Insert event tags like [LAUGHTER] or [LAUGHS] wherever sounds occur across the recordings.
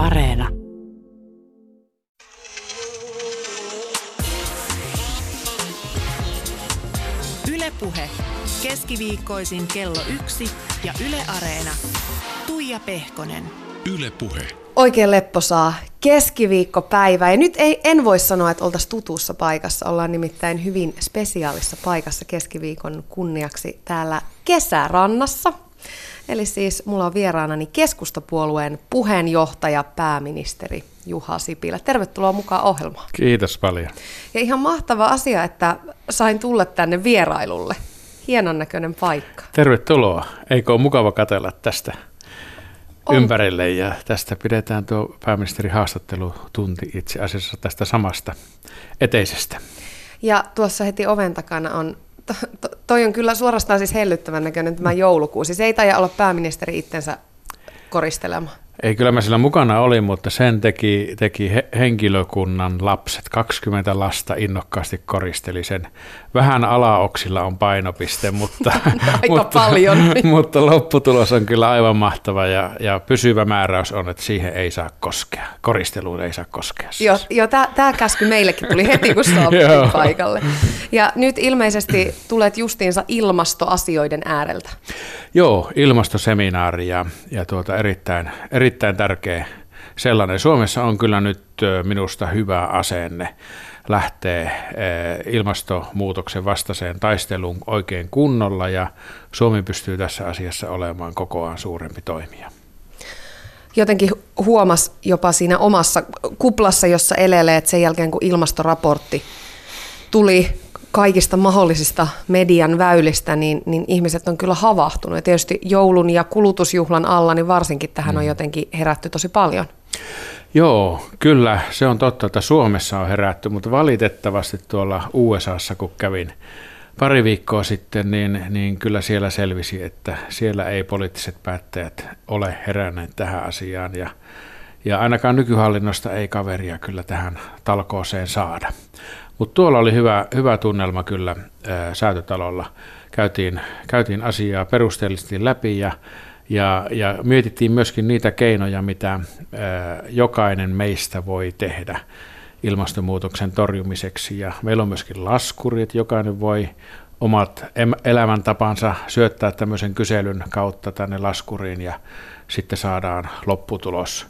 Areena. Ylepuhe keskiviikkoisin kello yksi ja Yle Areena. Tuija Pehkonen. Yle Puhe. Oikein lepposaa keskiviikkopäivä. Ja nyt ei, en voi sanoa, että oltaisiin tutussa paikassa. Ollaan nimittäin hyvin spesiaalissa paikassa keskiviikon kunniaksi täällä kesärannassa. Eli siis mulla on vieraanani keskustapuolueen puheenjohtaja, pääministeri Juha Sipilä. Tervetuloa mukaan ohjelmaan. Kiitos paljon. Ja ihan mahtava asia, että sain tulla tänne vierailulle. Hienon näköinen paikka. Tervetuloa. Eikö ole mukava katella tästä on. ympärille ja tästä pidetään tuo pääministeri haastattelu tunti itse asiassa tästä samasta eteisestä. Ja tuossa heti oven takana on, to, to, toi on kyllä suorastaan siis hellyttävän näköinen tämä joulukuusi. Siis ei taida olla pääministeri itsensä koristelema. Ei, kyllä mä sillä mukana olin, mutta sen teki, teki he, henkilökunnan lapset. 20 lasta innokkaasti koristeli sen. Vähän alaoksilla on painopiste, mutta, [LAUGHS] Aika [LAUGHS] mutta, paljon. [LAUGHS] mutta lopputulos on kyllä aivan mahtava ja, ja pysyvä määräys on, että siihen ei saa koskea. Koristeluun ei saa koskea. Siis. Joo, jo, tämä käsky meillekin tuli heti, kun saavuttiin paikalle. Ja nyt ilmeisesti tulet justiinsa ilmastoasioiden ääreltä. Joo, ilmastoseminaari ja, ja tuota erittäin, erittäin tärkeä sellainen. Suomessa on kyllä nyt minusta hyvä asenne lähtee ilmastonmuutoksen vastaiseen taisteluun oikein kunnolla ja Suomi pystyy tässä asiassa olemaan kokoaan suurempi toimija. Jotenkin huomas jopa siinä omassa kuplassa, jossa elelee, että sen jälkeen kun ilmastoraportti tuli kaikista mahdollisista median väylistä, niin, niin ihmiset on kyllä havahtunut. Ja tietysti joulun ja kulutusjuhlan alla, niin varsinkin tähän on jotenkin herätty tosi paljon. Joo, kyllä se on totta, että Suomessa on herätty, mutta valitettavasti tuolla USAssa, kun kävin pari viikkoa sitten, niin, niin kyllä siellä selvisi, että siellä ei poliittiset päättäjät ole heränneet tähän asiaan ja, ja ainakaan nykyhallinnosta ei kaveria kyllä tähän talkooseen saada. Mutta tuolla oli hyvä, hyvä tunnelma kyllä ää, säätötalolla. Käytiin, käytiin asiaa perusteellisesti läpi ja, ja, ja mietittiin myöskin niitä keinoja, mitä ää, jokainen meistä voi tehdä ilmastonmuutoksen torjumiseksi. Ja meillä on myöskin laskuri, että jokainen voi omat elämäntapansa syöttää tämmöisen kyselyn kautta tänne laskuriin ja sitten saadaan lopputulos.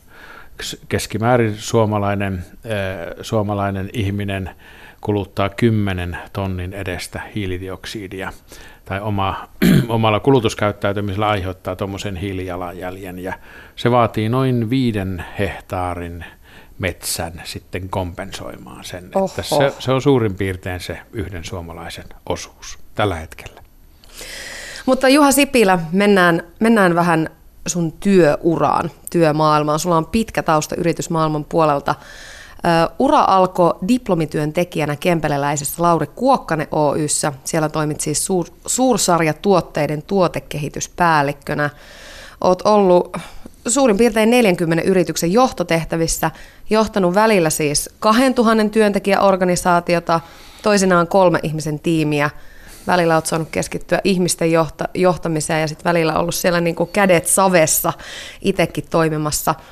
Keskimäärin suomalainen, suomalainen ihminen kuluttaa 10 tonnin edestä hiilidioksidia tai oma, [CLEARS THROAT] omalla kulutuskäyttäytymisellä aiheuttaa tuommoisen hiilijalanjäljen ja se vaatii noin viiden hehtaarin metsän sitten kompensoimaan sen. Oho. Että se, se on suurin piirtein se yhden suomalaisen osuus tällä hetkellä. Mutta Juha Sipilä, mennään, mennään vähän sun työuraan, työmaailmaan. Sulla on pitkä tausta yritysmaailman puolelta. Ura alkoi diplomityön tekijänä kempeleläisessä Lauri Kuokkanen Oyssä. Siellä toimit siis suur, suursarjatuotteiden tuotekehityspäällikkönä. Olet ollut suurin piirtein 40 yrityksen johtotehtävissä, johtanut välillä siis 2000 työntekijäorganisaatiota, toisinaan kolme ihmisen tiimiä. Välillä olet saanut keskittyä ihmisten johta, johtamiseen ja sitten välillä ollut siellä niin kuin kädet savessa itsekin toimimassa –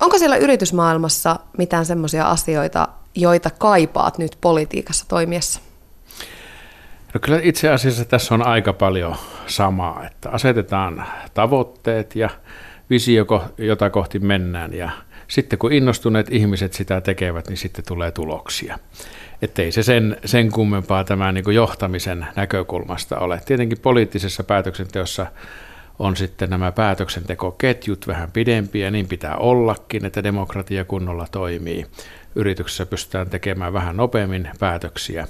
Onko siellä yritysmaailmassa mitään semmoisia asioita, joita kaipaat nyt politiikassa toimiessa? No kyllä itse asiassa tässä on aika paljon samaa, että asetetaan tavoitteet ja visio, jota kohti mennään ja sitten kun innostuneet ihmiset sitä tekevät, niin sitten tulee tuloksia. Että ei se sen, sen kummempaa tämän niin johtamisen näkökulmasta ole. Tietenkin poliittisessa päätöksenteossa on sitten nämä päätöksentekoketjut vähän pidempiä, niin pitää ollakin, että demokratia kunnolla toimii. Yrityksessä pystytään tekemään vähän nopeammin päätöksiä,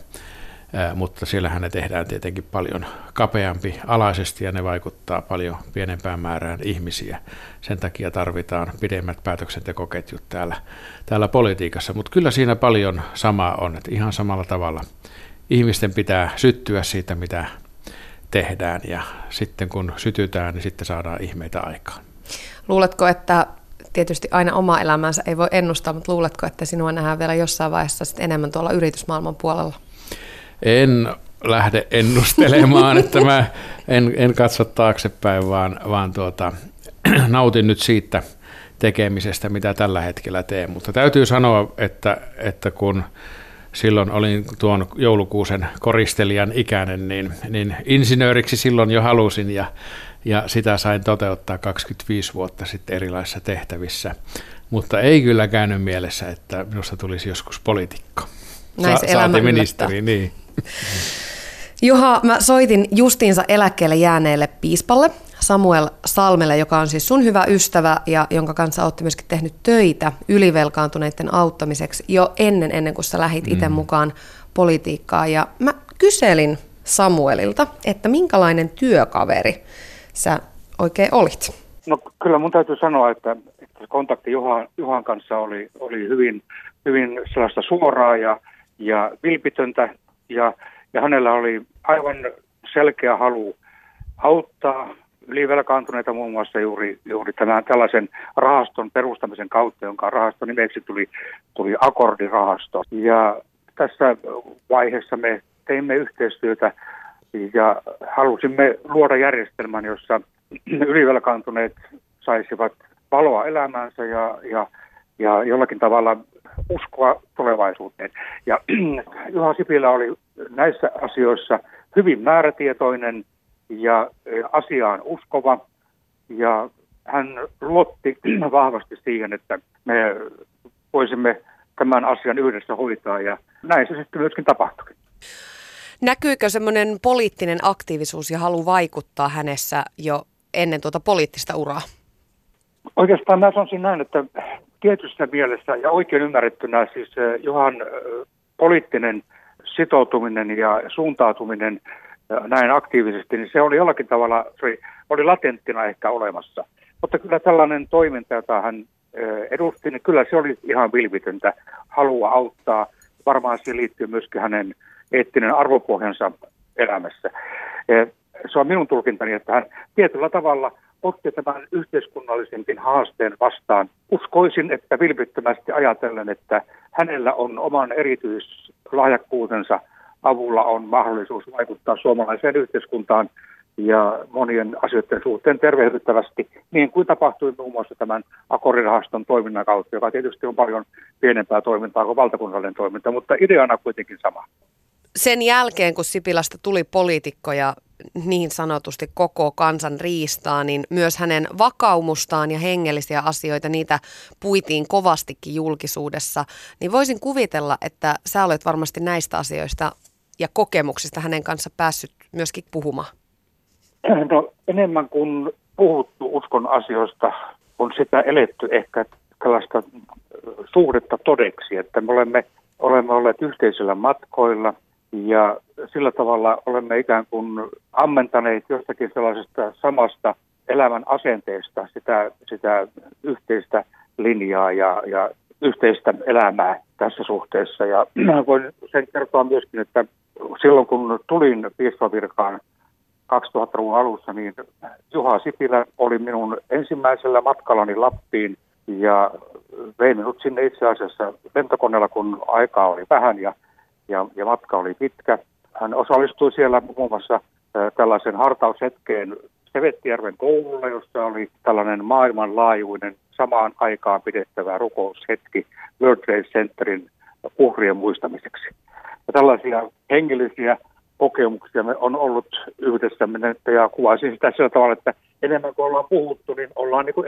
mutta siellähän ne tehdään tietenkin paljon kapeampi alaisesti ja ne vaikuttaa paljon pienempään määrään ihmisiä. Sen takia tarvitaan pidemmät päätöksentekoketjut täällä, täällä politiikassa, mutta kyllä siinä paljon samaa on, että ihan samalla tavalla ihmisten pitää syttyä siitä, mitä tehdään ja sitten kun sytytään, niin sitten saadaan ihmeitä aikaan. Luuletko, että tietysti aina oma elämänsä ei voi ennustaa, mutta luuletko, että sinua nähdään vielä jossain vaiheessa sitten enemmän tuolla yritysmaailman puolella? En lähde ennustelemaan, että mä en, en katso taaksepäin, vaan, vaan tuota, [CLEARS THROAT] nautin nyt siitä tekemisestä, mitä tällä hetkellä teen. Mutta täytyy sanoa, että, että kun silloin olin tuon joulukuusen koristelijan ikäinen, niin, niin insinööriksi silloin jo halusin ja, ja sitä sain toteuttaa 25 vuotta sitten erilaisissa tehtävissä. Mutta ei kyllä käynyt mielessä, että minusta tulisi joskus poliitikko. Sa- saati ministeri, niin. Juha, mä soitin justiinsa eläkkeelle jääneelle piispalle Samuel Salmelle, joka on siis sun hyvä ystävä ja jonka kanssa olette myöskin tehnyt töitä ylivelkaantuneiden auttamiseksi jo ennen, ennen kuin sä lähit itse mm. mukaan politiikkaan. Ja mä kyselin Samuelilta, että minkälainen työkaveri sä oikein olit? No kyllä mun täytyy sanoa, että, että kontakti Juhan, Juhan kanssa oli, oli hyvin, hyvin sellaista suoraa ja, ja vilpitöntä ja, ja hänellä oli aivan selkeä halu auttaa ylivelkaantuneita muun muassa juuri, juuri tämän tällaisen rahaston perustamisen kautta, jonka rahaston nimeksi tuli, tuli akkordirahasto. Ja tässä vaiheessa me teimme yhteistyötä ja halusimme luoda järjestelmän, jossa [CLEARS THROAT] ylivelkaantuneet saisivat valoa elämäänsä ja, ja, ja jollakin tavalla uskoa tulevaisuuteen. Ja [CLEARS THROAT] Juha Sipilä oli näissä asioissa hyvin määrätietoinen ja asiaan uskova ja hän luotti [CLEARS THROAT] vahvasti siihen, että me voisimme tämän asian yhdessä hoitaa ja näin se sitten myöskin tapahtui. Näkyykö semmoinen poliittinen aktiivisuus ja halu vaikuttaa hänessä jo ennen tuota poliittista uraa? Oikeastaan mä sanoisin näin, että tietyssä mielessä ja oikein ymmärrettynä siis eh, Johan eh, poliittinen sitoutuminen ja suuntautuminen näin aktiivisesti, niin se oli jollakin tavalla, se oli latenttina ehkä olemassa. Mutta kyllä tällainen toiminta, jota hän edusti, niin kyllä se oli ihan vilvitöntä halua auttaa. Varmaan siihen liittyy myöskin hänen eettinen arvopohjansa elämässä. Se on minun tulkintani, että hän tietyllä tavalla otti tämän yhteiskunnallisenkin haasteen vastaan. Uskoisin, että vilpittömästi ajatellen, että hänellä on oman erityislahjakkuutensa avulla on mahdollisuus vaikuttaa suomalaiseen yhteiskuntaan ja monien asioiden suhteen tervehdyttävästi, niin kuin tapahtui muun muassa tämän Akorirahaston toiminnan kautta, joka tietysti on paljon pienempää toimintaa kuin valtakunnallinen toiminta, mutta ideana kuitenkin sama. Sen jälkeen, kun Sipilästä tuli poliitikko ja niin sanotusti koko kansan riistaa, niin myös hänen vakaumustaan ja hengellisiä asioita, niitä puitiin kovastikin julkisuudessa. Niin voisin kuvitella, että sä olet varmasti näistä asioista ja kokemuksista hänen kanssa päässyt myöskin puhumaan. No enemmän kuin puhuttu uskon asioista, on sitä eletty ehkä tällaista suhdetta todeksi, että me olemme, olemme olleet yhteisillä matkoilla – ja sillä tavalla olemme ikään kuin ammentaneet jostakin sellaisesta samasta elämän asenteesta sitä, sitä yhteistä linjaa ja, ja yhteistä elämää tässä suhteessa. Ja [CLEARS THROAT] voin sen kertoa myöskin, että silloin kun tulin piispavirkaan 2000-luvun alussa, niin Juha Sipilä oli minun ensimmäisellä matkallani Lappiin ja vein minut sinne itse asiassa lentokoneella, kun aikaa oli vähän ja ja, ja matka oli pitkä. Hän osallistui siellä muun muassa tällaisen hartaushetkeen Sevettijärven koululla, jossa oli tällainen maailmanlaajuinen samaan aikaan pidettävä rukoushetki World Trade Centerin uhrien muistamiseksi. Ja tällaisia hengellisiä kokemuksia me on ollut yhdessä ja kuvaisin sitä sillä tavalla, että enemmän kuin ollaan puhuttu, niin ollaan niin kuin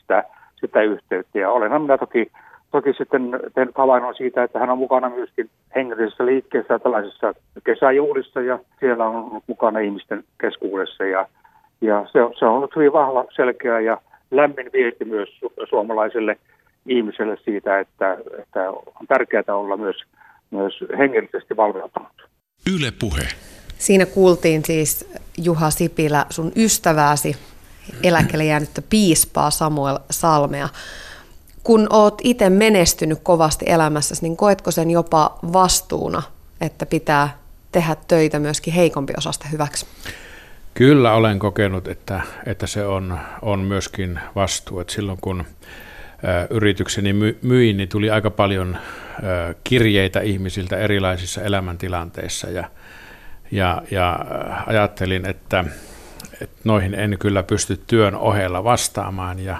sitä, sitä yhteyttä. Ja olenhan minä toki toki sitten tehnyt havainnon siitä, että hän on mukana myöskin hengellisessä liikkeessä tällaisessa kesäjuhlissa ja siellä on ollut mukana ihmisten keskuudessa ja, ja se, se on ollut hyvin vahva, selkeä ja lämmin viesti myös suomalaiselle ihmiselle siitä, että, että on tärkeää olla myös, myös hengellisesti valveutunut. Yle puhe. Siinä kuultiin siis Juha Sipilä, sun ystävääsi, eläkkeelle jäänyttä piispaa Samuel Salmea kun oot itse menestynyt kovasti elämässäsi, niin koetko sen jopa vastuuna, että pitää tehdä töitä myöskin heikompi osasta hyväksi? Kyllä olen kokenut, että, että se on, on myöskin vastuu. Että silloin kun yritykseni myin, niin tuli aika paljon kirjeitä ihmisiltä erilaisissa elämäntilanteissa. Ja, ja, ja ajattelin, että, että noihin en kyllä pysty työn ohella vastaamaan. Ja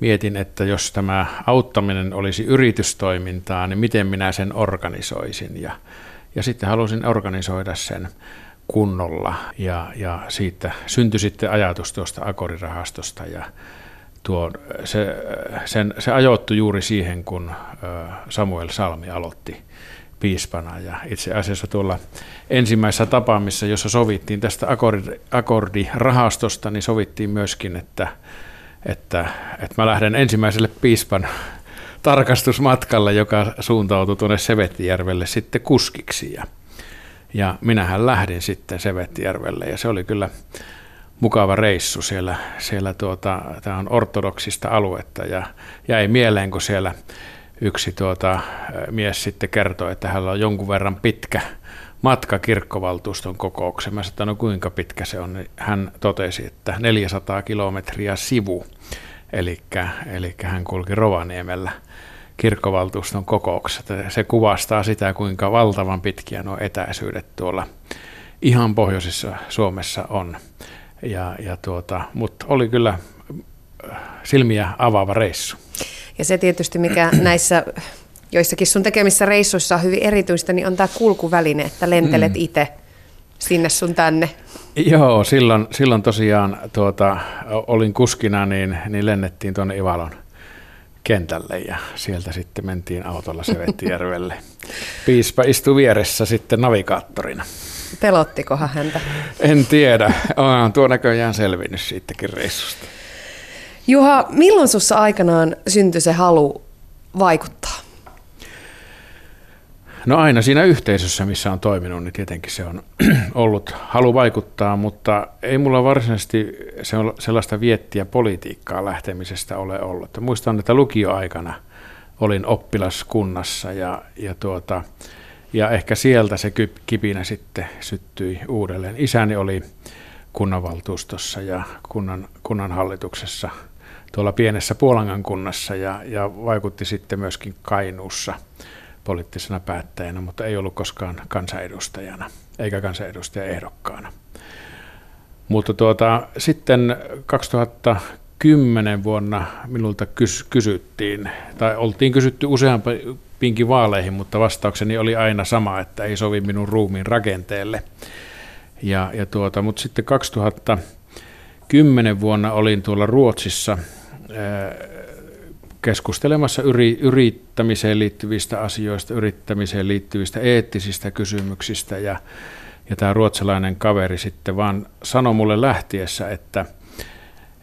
mietin, että jos tämä auttaminen olisi yritystoimintaa, niin miten minä sen organisoisin. Ja, ja sitten halusin organisoida sen kunnolla. Ja, ja siitä syntyi sitten ajatus tuosta akorirahastosta ja tuo, se, sen, se ajoittui juuri siihen, kun Samuel Salmi aloitti piispana. Ja itse asiassa tuolla ensimmäisessä tapaamissa, jossa sovittiin tästä akordi, akordirahastosta, niin sovittiin myöskin, että, että, että mä lähden ensimmäiselle piispan [LAUGHS] tarkastusmatkalle, joka suuntautui tuonne Sevettijärvelle sitten kuskiksi. Ja ja minähän lähdin sitten Sevettijärvelle ja se oli kyllä mukava reissu siellä. siellä tuota, tämä on ortodoksista aluetta ja jäi mieleen, kun siellä yksi tuota, mies sitten kertoi, että hänellä on jonkun verran pitkä matka kirkkovaltuuston kokoukseen. Mä sanoin, no kuinka pitkä se on. Niin hän totesi, että 400 kilometriä sivu. Eli hän kulki Rovaniemellä kirkkovaltuuston kokouksessa. Se kuvastaa sitä, kuinka valtavan pitkiä nuo etäisyydet tuolla ihan pohjoisessa Suomessa on. Ja, ja tuota, mutta oli kyllä äh, silmiä avaava reissu. Ja se tietysti, mikä [CLEARS THROAT] näissä joissakin sun tekemissä reissuissa on hyvin erityistä, niin on tämä kulkuväline, että lentelet mm. itse sinne sun tänne. Joo, silloin, silloin tosiaan tuota, olin kuskina, niin, niin lennettiin tuonne Ivalon kentälle ja sieltä sitten mentiin autolla Sevettijärvelle. [LAUGHS] Piispa istui vieressä sitten navigaattorina. Pelottikohan häntä? En tiedä. On tuo näköjään selvinnyt siitäkin reissusta. Juha, milloin sinussa aikanaan syntyi se halu vaikuttaa? No aina siinä yhteisössä, missä on toiminut, niin tietenkin se on [CLEARS THROAT] ollut halu vaikuttaa, mutta ei mulla varsinaisesti sellaista viettiä politiikkaa lähtemisestä ole ollut. Muistan, että lukioaikana olin oppilaskunnassa ja, ja, tuota, ja ehkä sieltä se kipinä sitten syttyi uudelleen. Isäni oli kunnanvaltuustossa ja kunnan, kunnan hallituksessa tuolla pienessä Puolangan kunnassa ja, ja vaikutti sitten myöskin Kainuussa – poliittisena päättäjänä, mutta ei ollut koskaan kansanedustajana eikä kansanedustajaehdokkaana. Mutta tuota, sitten 2010 vuonna minulta kys- kysyttiin, tai oltiin kysytty useampiinkin vaaleihin, mutta vastaukseni oli aina sama, että ei sovi minun ruumiin rakenteelle. Ja, ja tuota, mutta sitten 2010 vuonna olin tuolla Ruotsissa keskustelemassa yri, yrittämiseen liittyvistä asioista, yrittämiseen liittyvistä eettisistä kysymyksistä ja, ja tämä ruotsalainen kaveri sitten vaan sanoi mulle lähtiessä, että,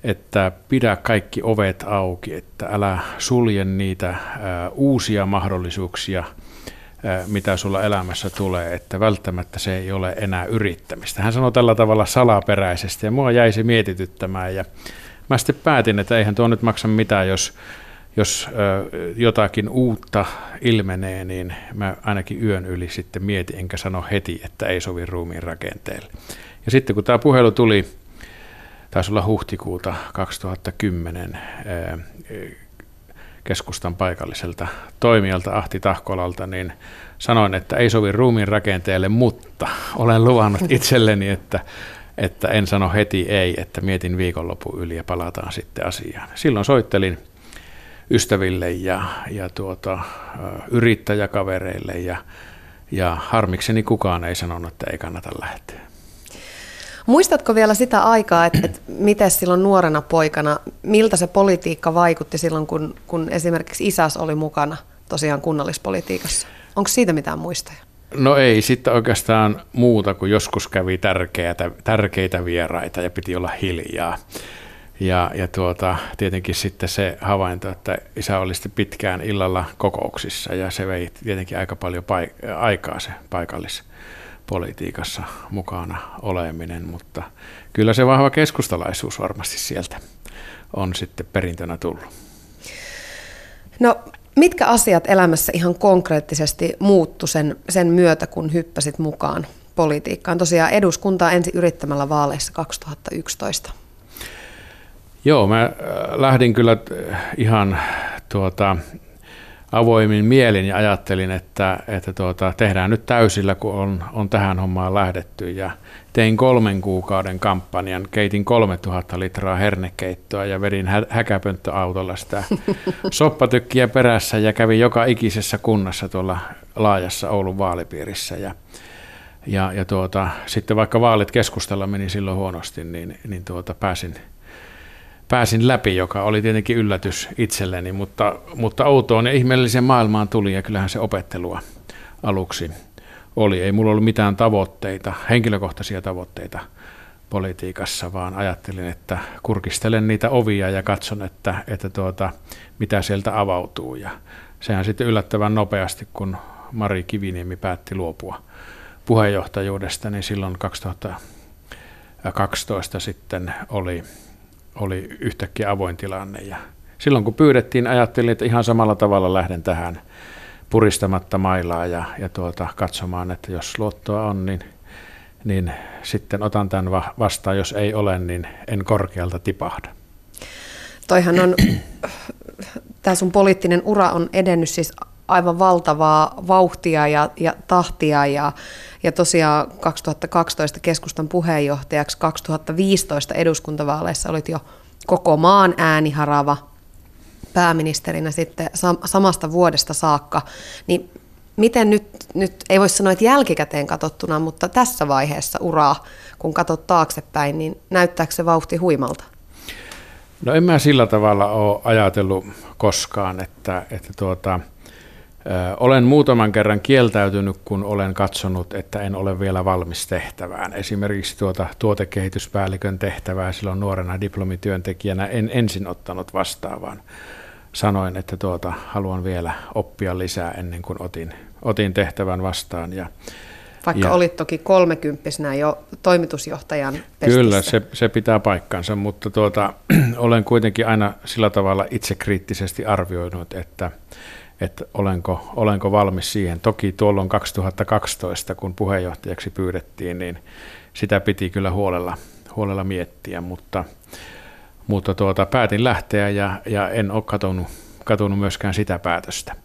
että pidä kaikki ovet auki, että älä sulje niitä uusia mahdollisuuksia, mitä sulla elämässä tulee, että välttämättä se ei ole enää yrittämistä. Hän sanoi tällä tavalla salaperäisesti ja mua jäi se mietityttämään ja mä sitten päätin, että eihän tuo nyt maksa mitään, jos jos jotakin uutta ilmenee, niin mä ainakin yön yli sitten mietin, enkä sano heti, että ei sovi ruumiin rakenteelle. Ja sitten kun tämä puhelu tuli, taisi olla huhtikuuta 2010, keskustan paikalliselta toimijalta Ahti Tahkolalta, niin sanoin, että ei sovi ruumiin rakenteelle, mutta olen luvannut [LAUGHS] itselleni, että, että en sano heti ei, että mietin viikonlopun yli ja palataan sitten asiaan. Silloin soittelin ystäville ja, ja tuota, yrittäjäkavereille ja, ja harmikseni kukaan ei sanonut, että ei kannata lähteä. Muistatko vielä sitä aikaa, että, että miten silloin nuorena poikana, miltä se politiikka vaikutti silloin, kun, kun esimerkiksi isäs oli mukana tosiaan kunnallispolitiikassa? Onko siitä mitään muistoja? No ei sitten oikeastaan muuta kuin joskus kävi tärkeitä, tärkeitä vieraita ja piti olla hiljaa. Ja, ja tuota, tietenkin sitten se havainto, että isä oli sitten pitkään illalla kokouksissa ja se vei tietenkin aika paljon paik- aikaa se paikallispolitiikassa mukana oleminen, mutta kyllä se vahva keskustalaisuus varmasti sieltä on sitten perintönä tullut. No mitkä asiat elämässä ihan konkreettisesti muuttu sen, sen myötä, kun hyppäsit mukaan politiikkaan? Tosiaan eduskuntaa ensi yrittämällä vaaleissa 2011. Joo, mä äh, lähdin kyllä ihan tuota, avoimin mielin ja ajattelin, että, että tuota, tehdään nyt täysillä, kun on, on tähän hommaan lähdetty. Ja tein kolmen kuukauden kampanjan, keitin 3000 litraa hernekeittoa ja vedin hä- häkäpönttöautolla sitä [LAUGHS] soppatykkiä perässä ja kävin joka ikisessä kunnassa tuolla laajassa Oulun vaalipiirissä. Ja, ja, ja tuota, sitten vaikka vaalit keskustella meni silloin huonosti, niin, niin tuota, pääsin – pääsin läpi, joka oli tietenkin yllätys itselleni, mutta, mutta outoon ja ihmeelliseen maailmaan tuli ja kyllähän se opettelua aluksi oli. Ei mulla ollut mitään tavoitteita, henkilökohtaisia tavoitteita politiikassa, vaan ajattelin, että kurkistelen niitä ovia ja katson, että, että tuota, mitä sieltä avautuu. Ja sehän sitten yllättävän nopeasti, kun Mari Kiviniemi päätti luopua puheenjohtajuudesta, niin silloin 2012 sitten oli oli yhtäkkiä avoin tilanne. Ja silloin kun pyydettiin, ajattelin, että ihan samalla tavalla lähden tähän puristamatta mailaa ja, ja tuota, katsomaan, että jos luottoa on, niin, niin sitten otan tämän vastaan. Jos ei ole, niin en korkealta tipahda. Toihan on, [CLEARS THROAT] tämä sun poliittinen ura on edennyt siis aivan valtavaa vauhtia ja, ja tahtia ja, ja tosiaan 2012 keskustan puheenjohtajaksi, 2015 eduskuntavaaleissa olit jo koko maan ääniharava pääministerinä sitten samasta vuodesta saakka, niin miten nyt, nyt ei voi sanoa, että jälkikäteen katsottuna, mutta tässä vaiheessa uraa, kun katsot taaksepäin, niin näyttääkö se vauhti huimalta? No en mä sillä tavalla ole ajatellut koskaan, että, että tuota, olen muutaman kerran kieltäytynyt, kun olen katsonut, että en ole vielä valmis tehtävään. Esimerkiksi tuota tuotekehityspäällikön tehtävää silloin nuorena diplomityöntekijänä en ensin ottanut vastaan, vaan sanoin, että tuota, haluan vielä oppia lisää ennen kuin otin, otin tehtävän vastaan. Ja, Vaikka ja, olit toki kolmekymppisenä jo toimitusjohtajan pestissä. Kyllä, se, se pitää paikkansa, mutta tuota, [CLEARS THROAT] olen kuitenkin aina sillä tavalla itsekriittisesti arvioinut, että että olenko, olenko valmis siihen. Toki tuolloin 2012, kun puheenjohtajaksi pyydettiin, niin sitä piti kyllä huolella, huolella miettiä, mutta, mutta tuota, päätin lähteä ja, ja en ole katunut, katunut myöskään sitä päätöstä.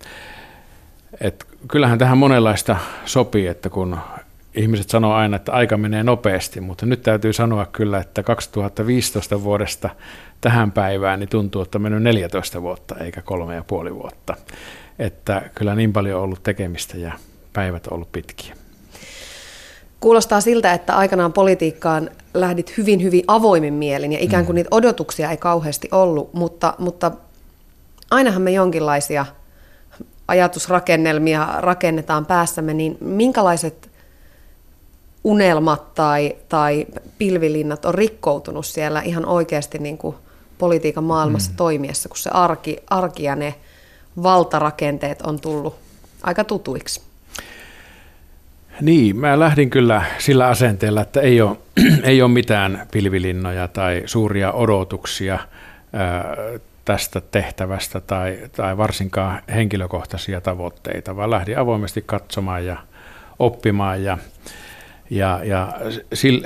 Et kyllähän tähän monenlaista sopii, että kun ihmiset sanoo aina, että aika menee nopeasti, mutta nyt täytyy sanoa kyllä, että 2015 vuodesta tähän päivään niin tuntuu, että on mennyt 14 vuotta eikä kolme ja puoli vuotta että kyllä niin paljon on ollut tekemistä ja päivät on ollut pitkiä. Kuulostaa siltä, että aikanaan politiikkaan lähdit hyvin, hyvin avoimin mielin ja ikään kuin mm. niitä odotuksia ei kauheasti ollut, mutta, mutta ainahan me jonkinlaisia ajatusrakennelmia rakennetaan päässämme, niin minkälaiset unelmat tai, tai pilvilinnat on rikkoutunut siellä ihan oikeasti niin kuin politiikan maailmassa mm. toimiessa, kun se arki, arki ja ne valtarakenteet on tullut aika tutuiksi. Niin, mä lähdin kyllä sillä asenteella, että ei ole, [CLEARS THROAT] ei ole mitään pilvilinnoja tai suuria odotuksia tästä tehtävästä tai, tai varsinkaan henkilökohtaisia tavoitteita, vaan lähdin avoimesti katsomaan ja oppimaan ja, ja, ja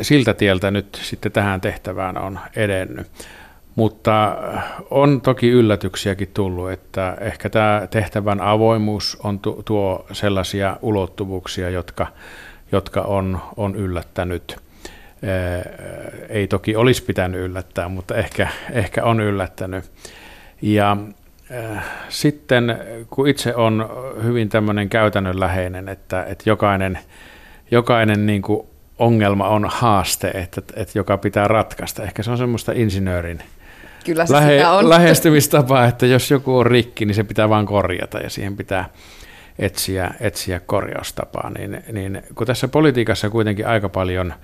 siltä tieltä nyt sitten tähän tehtävään on edennyt. Mutta on toki yllätyksiäkin tullut, että ehkä tämä tehtävän avoimuus on tuo sellaisia ulottuvuuksia, jotka, jotka on, on yllättänyt. Ei toki olisi pitänyt yllättää, mutta ehkä, ehkä on yllättänyt. Ja sitten kun itse on hyvin tämmöinen käytännönläheinen, että, että jokainen, jokainen niin kuin ongelma on haaste, että, että joka pitää ratkaista. Ehkä se on semmoista insinöörin Kyllä se lähe, sitä on. lähestymistapa, että jos joku on rikki, niin se pitää vain korjata ja siihen pitää etsiä, etsiä korjaustapaa. Niin, niin kun tässä politiikassa kuitenkin aika paljon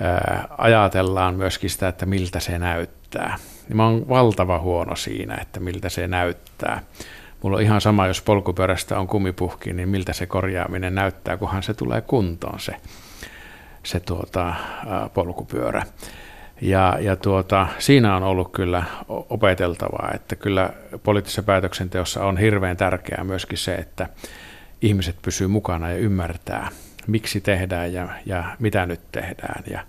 ää, ajatellaan myöskin sitä, että miltä se näyttää. Niin mä oon valtava huono siinä, että miltä se näyttää. Mulla on ihan sama, jos polkupyörästä on kumipuhki, niin miltä se korjaaminen näyttää, kunhan se tulee kuntoon se, se tuota, ää, polkupyörä. Ja, ja tuota, siinä on ollut kyllä opeteltavaa, että kyllä poliittisessa päätöksenteossa on hirveän tärkeää myöskin se, että ihmiset pysyy mukana ja ymmärtää, miksi tehdään ja, ja mitä nyt tehdään. Ja,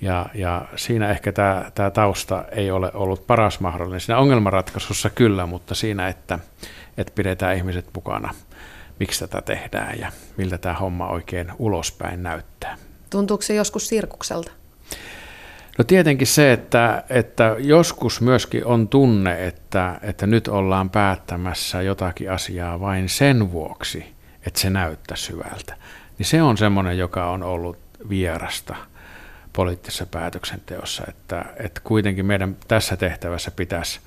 ja, ja siinä ehkä tämä, tämä tausta ei ole ollut paras mahdollinen. Siinä ongelmanratkaisussa kyllä, mutta siinä, että, että pidetään ihmiset mukana, miksi tätä tehdään ja miltä tämä homma oikein ulospäin näyttää. Tuntuuko se joskus sirkukselta? No tietenkin se, että, että joskus myöskin on tunne, että, että nyt ollaan päättämässä jotakin asiaa vain sen vuoksi, että se näyttää syvältä. Niin se on semmoinen, joka on ollut vierasta poliittisessa päätöksenteossa, että, että kuitenkin meidän tässä tehtävässä pitäisi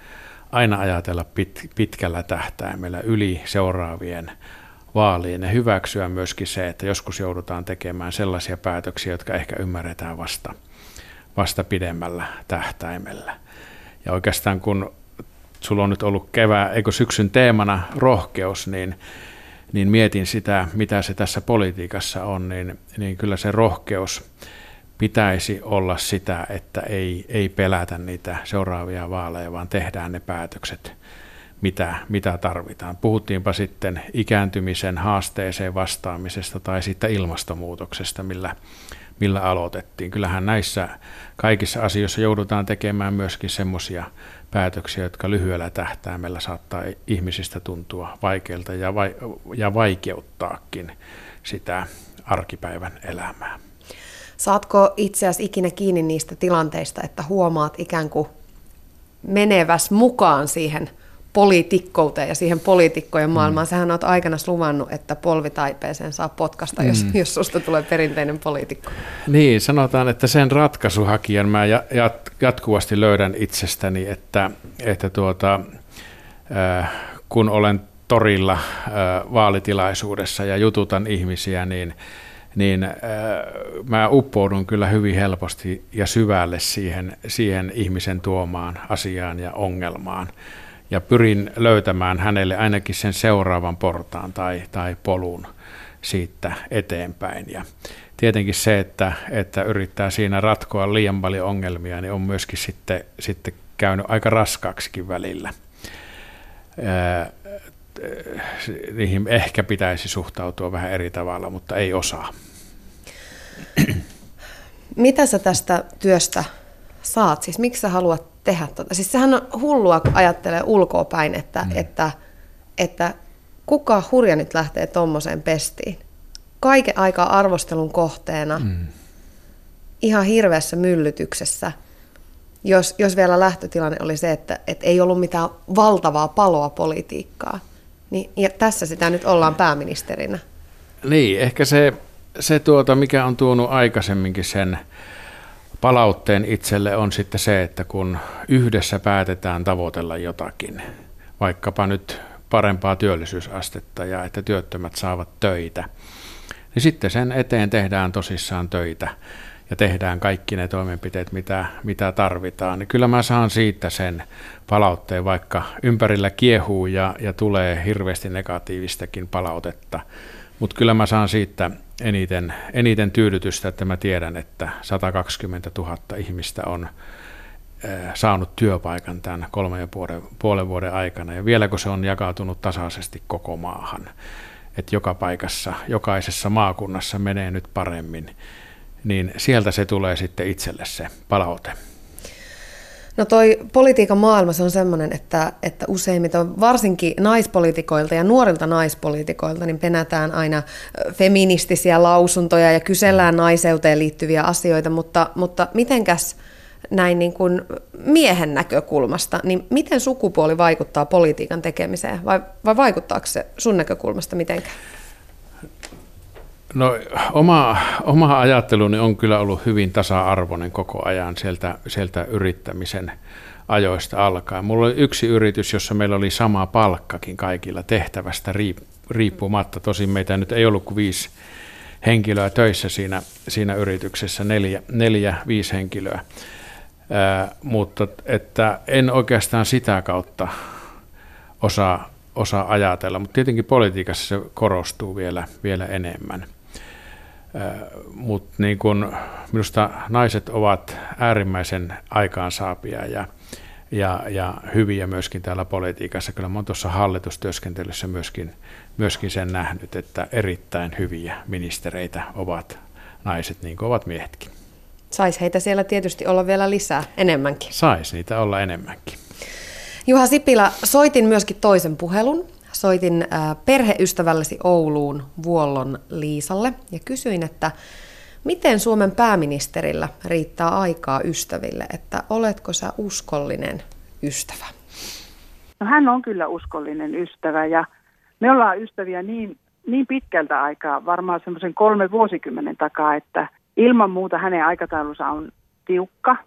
aina ajatella pit, pitkällä tähtäimellä yli seuraavien vaalien ja hyväksyä myöskin se, että joskus joudutaan tekemään sellaisia päätöksiä, jotka ehkä ymmärretään vasta – vasta pidemmällä tähtäimellä. Ja oikeastaan kun sulla on nyt ollut kevää, eikö syksyn teemana rohkeus, niin, niin mietin sitä, mitä se tässä politiikassa on, niin, niin kyllä se rohkeus pitäisi olla sitä, että ei, ei pelätä niitä seuraavia vaaleja, vaan tehdään ne päätökset, mitä, mitä tarvitaan. Puhuttiinpa sitten ikääntymisen haasteeseen vastaamisesta tai sitten ilmastonmuutoksesta, millä millä aloitettiin. Kyllähän näissä kaikissa asioissa joudutaan tekemään myöskin semmoisia päätöksiä, jotka lyhyellä tähtäimellä saattaa ihmisistä tuntua vaikeilta ja, vai, ja vaikeuttaakin sitä arkipäivän elämää. Saatko itseäsi ikinä kiinni niistä tilanteista, että huomaat ikään kuin meneväs mukaan siihen – poliitikkouteen ja siihen poliitikkojen maailmaan. Mm. Sähän oot aikana luvannut, että polvitaipeeseen saa potkasta, mm. jos, jos susta tulee perinteinen poliitikko. Niin, sanotaan, että sen ratkaisuhakijan mä jatkuvasti löydän itsestäni, että, että tuota, äh, kun olen torilla äh, vaalitilaisuudessa ja jututan ihmisiä, niin niin äh, mä uppoudun kyllä hyvin helposti ja syvälle siihen, siihen ihmisen tuomaan asiaan ja ongelmaan ja pyrin löytämään hänelle ainakin sen seuraavan portaan tai, tai polun siitä eteenpäin. Ja tietenkin se, että, että yrittää siinä ratkoa liian paljon ongelmia, niin on myöskin sitten, sitten käynyt aika raskaaksikin välillä. niihin ehkä pitäisi suhtautua vähän eri tavalla, mutta ei osaa. Mitä sä tästä työstä saat? Siis miksi sä haluat tehdä tota. Siis sehän on hullua, kun ajattelee ulkoa päin, että, mm. että, että kuka hurja nyt lähtee tuommoiseen pestiin. Kaiken aikaa arvostelun kohteena, mm. ihan hirveässä myllytyksessä. Jos, jos vielä lähtötilanne oli se, että, että ei ollut mitään valtavaa paloa politiikkaa, niin ja tässä sitä nyt ollaan pääministerinä. Niin, ehkä se, se tuota, mikä on tuonut aikaisemminkin sen palautteen itselle on sitten se, että kun yhdessä päätetään tavoitella jotakin, vaikkapa nyt parempaa työllisyysastetta ja että työttömät saavat töitä, niin sitten sen eteen tehdään tosissaan töitä ja tehdään kaikki ne toimenpiteet, mitä, mitä tarvitaan, niin kyllä mä saan siitä sen palautteen, vaikka ympärillä kiehuu ja, ja tulee hirveästi negatiivistakin palautetta, mutta kyllä mä saan siitä eniten, eniten tyydytystä, että mä tiedän, että 120 000 ihmistä on saanut työpaikan tämän kolmen ja puolen, puolen vuoden aikana. Ja vieläkö se on jakautunut tasaisesti koko maahan, että joka paikassa, jokaisessa maakunnassa menee nyt paremmin, niin sieltä se tulee sitten itselle se palaute. No toi politiikan maailma se on semmoinen, että, että useimmiten varsinkin naispoliitikoilta ja nuorilta naispoliitikoilta niin penätään aina feministisiä lausuntoja ja kysellään naiseuteen liittyviä asioita, mutta, mutta mitenkäs näin niin kuin miehen näkökulmasta, niin miten sukupuoli vaikuttaa politiikan tekemiseen vai, vai vaikuttaako se sun näkökulmasta mitenkään? No oma, oma ajatteluni on kyllä ollut hyvin tasa-arvoinen koko ajan sieltä, sieltä yrittämisen ajoista alkaen. Mulla oli yksi yritys, jossa meillä oli sama palkkakin kaikilla tehtävästä riippumatta. Tosin meitä nyt ei ollut kuin viisi henkilöä töissä siinä, siinä yrityksessä, neljä, neljä viisi henkilöä. Ää, mutta että en oikeastaan sitä kautta osaa, osaa ajatella, mutta tietenkin politiikassa se korostuu vielä, vielä enemmän. Mutta niin kun, minusta naiset ovat äärimmäisen aikaansaapia ja, ja, ja hyviä myöskin täällä politiikassa. Kyllä olen tuossa hallitustyöskentelyssä myöskin, myöskin sen nähnyt, että erittäin hyviä ministereitä ovat naiset, niin kuin ovat miehetkin. Saisi heitä siellä tietysti olla vielä lisää, enemmänkin. Saisi niitä olla enemmänkin. Juha Sipilä, soitin myöskin toisen puhelun soitin perheystävällesi Ouluun Vuollon Liisalle ja kysyin, että miten Suomen pääministerillä riittää aikaa ystäville, että oletko sä uskollinen ystävä? No hän on kyllä uskollinen ystävä ja me ollaan ystäviä niin, niin pitkältä aikaa, varmaan semmoisen kolme vuosikymmenen takaa, että ilman muuta hänen aikataulunsa on tiukka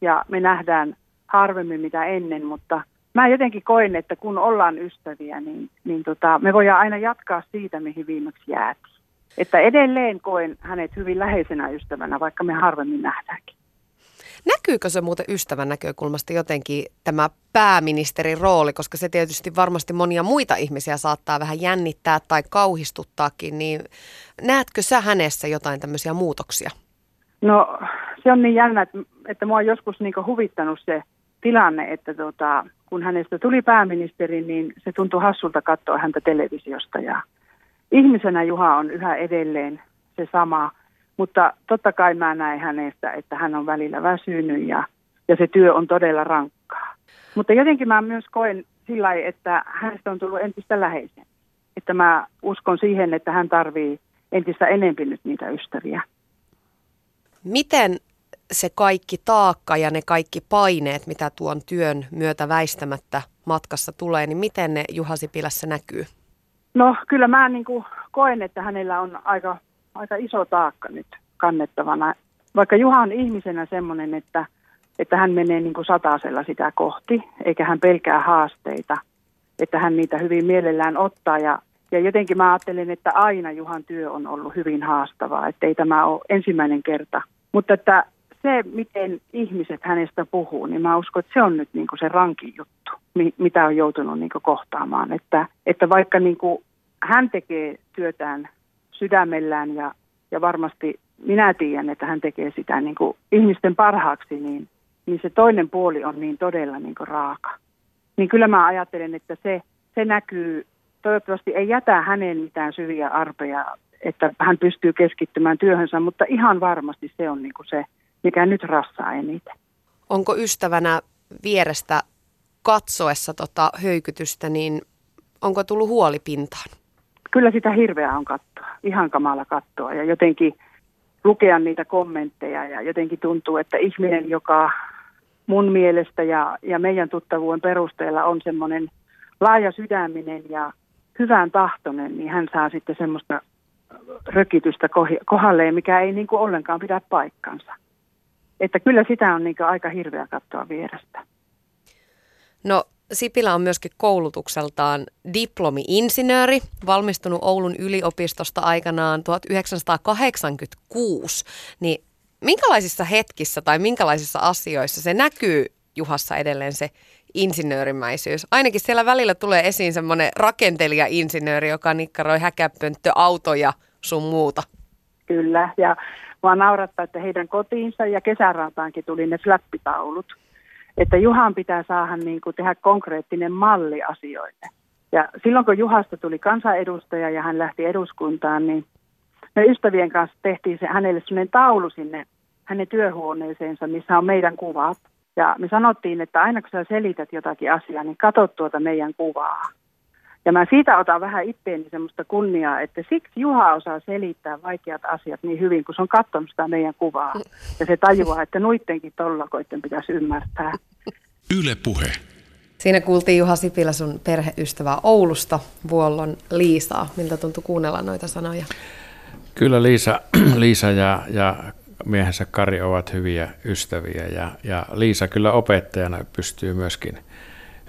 ja me nähdään harvemmin mitä ennen, mutta mä jotenkin koen, että kun ollaan ystäviä, niin, niin tota, me voidaan aina jatkaa siitä, mihin viimeksi jäätiin. Että edelleen koen hänet hyvin läheisenä ystävänä, vaikka me harvemmin nähdäänkin. Näkyykö se muuten ystävän näkökulmasta jotenkin tämä pääministerin rooli, koska se tietysti varmasti monia muita ihmisiä saattaa vähän jännittää tai kauhistuttaakin, niin näetkö sä hänessä jotain tämmöisiä muutoksia? No se on niin jännä, että, että mua on joskus niin huvittanut se tilanne, että tota, kun hänestä tuli pääministeri, niin se tuntui hassulta katsoa häntä televisiosta ja ihmisenä Juha on yhä edelleen se sama, mutta totta kai mä näen hänestä, että hän on välillä väsynyt ja, ja se työ on todella rankkaa. Mutta jotenkin mä myös koen sillä että hänestä on tullut entistä läheisen. Että mä uskon siihen, että hän tarvii entistä enemmän nyt niitä ystäviä. Miten se kaikki taakka ja ne kaikki paineet, mitä tuon työn myötä väistämättä matkassa tulee, niin miten ne Juha Sipilässä näkyy? No kyllä mä niin kuin koen, että hänellä on aika, aika iso taakka nyt kannettavana. Vaikka Juha on ihmisenä semmoinen, että, että hän menee niin kuin satasella sitä kohti, eikä hän pelkää haasteita, että hän niitä hyvin mielellään ottaa. Ja, ja jotenkin mä ajattelen, että aina Juhan työ on ollut hyvin haastavaa, että ei tämä ole ensimmäinen kerta. Mutta että se, miten ihmiset hänestä puhuu, niin mä uskon, että se on nyt niin kuin se rankin juttu, mitä on joutunut niin kuin kohtaamaan. Että, että vaikka niin kuin hän tekee työtään sydämellään ja, ja varmasti minä tiedän, että hän tekee sitä niin kuin ihmisten parhaaksi, niin, niin se toinen puoli on niin todella niin kuin raaka. Niin kyllä mä ajattelen, että se, se näkyy, toivottavasti ei jätä hänen mitään syviä arpeja, että hän pystyy keskittymään työhönsä, mutta ihan varmasti se on niin kuin se, mikä nyt rassaa eniten. Onko ystävänä vierestä katsoessa tota höykytystä, niin onko tullut huoli pintaan? Kyllä sitä hirveää on katsoa, ihan kamala katsoa ja jotenkin lukea niitä kommentteja ja jotenkin tuntuu, että ihminen, joka mun mielestä ja, ja meidän tuttavuuden perusteella on semmoinen laaja sydäminen ja hyvän tahtoinen, niin hän saa sitten semmoista rökitystä kohdalleen, mikä ei niin kuin ollenkaan pidä paikkansa. Että kyllä sitä on niin aika hirveä katsoa vierestä. No Sipilä on myöskin koulutukseltaan diplomi-insinööri, valmistunut Oulun yliopistosta aikanaan 1986. Niin minkälaisissa hetkissä tai minkälaisissa asioissa se näkyy Juhassa edelleen se insinöörimäisyys? Ainakin siellä välillä tulee esiin semmoinen rakentelija-insinööri, joka nikkaroi häkäpönttöautoja sun muuta. Kyllä, ja Mua naurattaa, että heidän kotiinsa ja kesärantaankin tuli ne flappitaulut. Että Juhan pitää saada niin kuin tehdä konkreettinen malli asioille. Ja silloin kun Juhasta tuli kansanedustaja ja hän lähti eduskuntaan, niin me ystävien kanssa tehtiin se, hänelle sellainen taulu sinne hänen työhuoneeseensa, missä on meidän kuvat. Ja me sanottiin, että aina kun sä selität jotakin asiaa, niin katso tuota meidän kuvaa. Ja mä siitä otan vähän itteeni semmoista kunniaa, että siksi Juha osaa selittää vaikeat asiat niin hyvin, kun se on katsonut sitä meidän kuvaa. Ja se tajuaa, että nuittenkin tollakoitten pitäisi ymmärtää. Yle puhe. Siinä kuultiin Juha Sipilä sun perheystävää Oulusta, Vuollon Liisaa. Miltä tuntui kuunnella noita sanoja? Kyllä Liisa, [CLEARS THROAT] Liisa ja, ja miehensä Kari ovat hyviä ystäviä ja, ja Liisa kyllä opettajana pystyy myöskin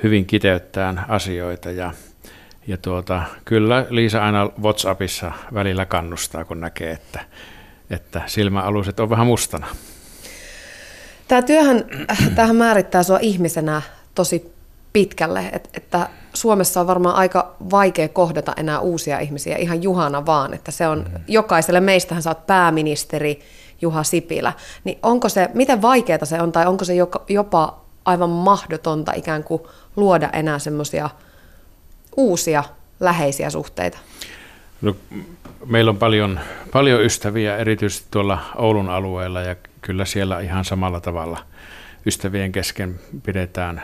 hyvin kiteyttämään asioita ja ja tuota, kyllä Liisa aina WhatsAppissa välillä kannustaa, kun näkee, että, että silmäaluset on vähän mustana. Tämä työhän tähän määrittää sinua ihmisenä tosi pitkälle, että, että Suomessa on varmaan aika vaikea kohdata enää uusia ihmisiä ihan Juhana vaan, että se on mm. jokaiselle meistähän oot pääministeri Juha Sipilä, niin onko se, miten vaikeaa se on tai onko se jopa aivan mahdotonta ikään kuin luoda enää semmoisia uusia läheisiä suhteita? No, meillä on paljon, paljon ystäviä, erityisesti tuolla Oulun alueella, ja kyllä siellä ihan samalla tavalla ystävien kesken pidetään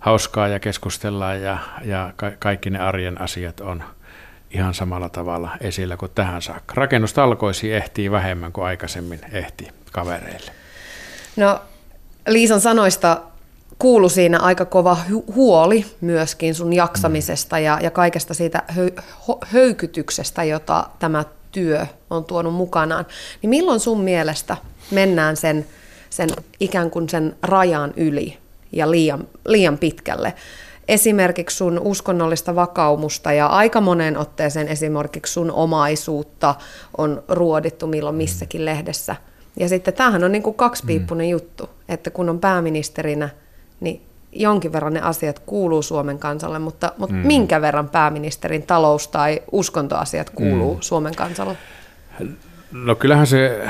hauskaa ja keskustellaan ja, ja ka- kaikki ne arjen asiat on ihan samalla tavalla esillä kuin tähän saakka. Rakennustalkoisi ehtii vähemmän kuin aikaisemmin ehti kavereille. No Liisan sanoista kuulu siinä aika kova huoli myöskin sun jaksamisesta ja, ja kaikesta siitä hö- höykytyksestä, jota tämä työ on tuonut mukanaan. Niin milloin sun mielestä mennään sen, sen ikään kuin sen rajan yli ja liian, liian pitkälle? Esimerkiksi sun uskonnollista vakaumusta ja aika moneen otteeseen esimerkiksi sun omaisuutta on ruodittu milloin missäkin lehdessä. Ja sitten tämähän on niin kuin kaksipiippunen mm. juttu, että kun on pääministerinä, niin jonkin verran ne asiat kuuluu Suomen kansalle, mutta, mutta mm. minkä verran pääministerin talous- tai uskontoasiat kuuluu mm. Suomen kansalle? No kyllähän se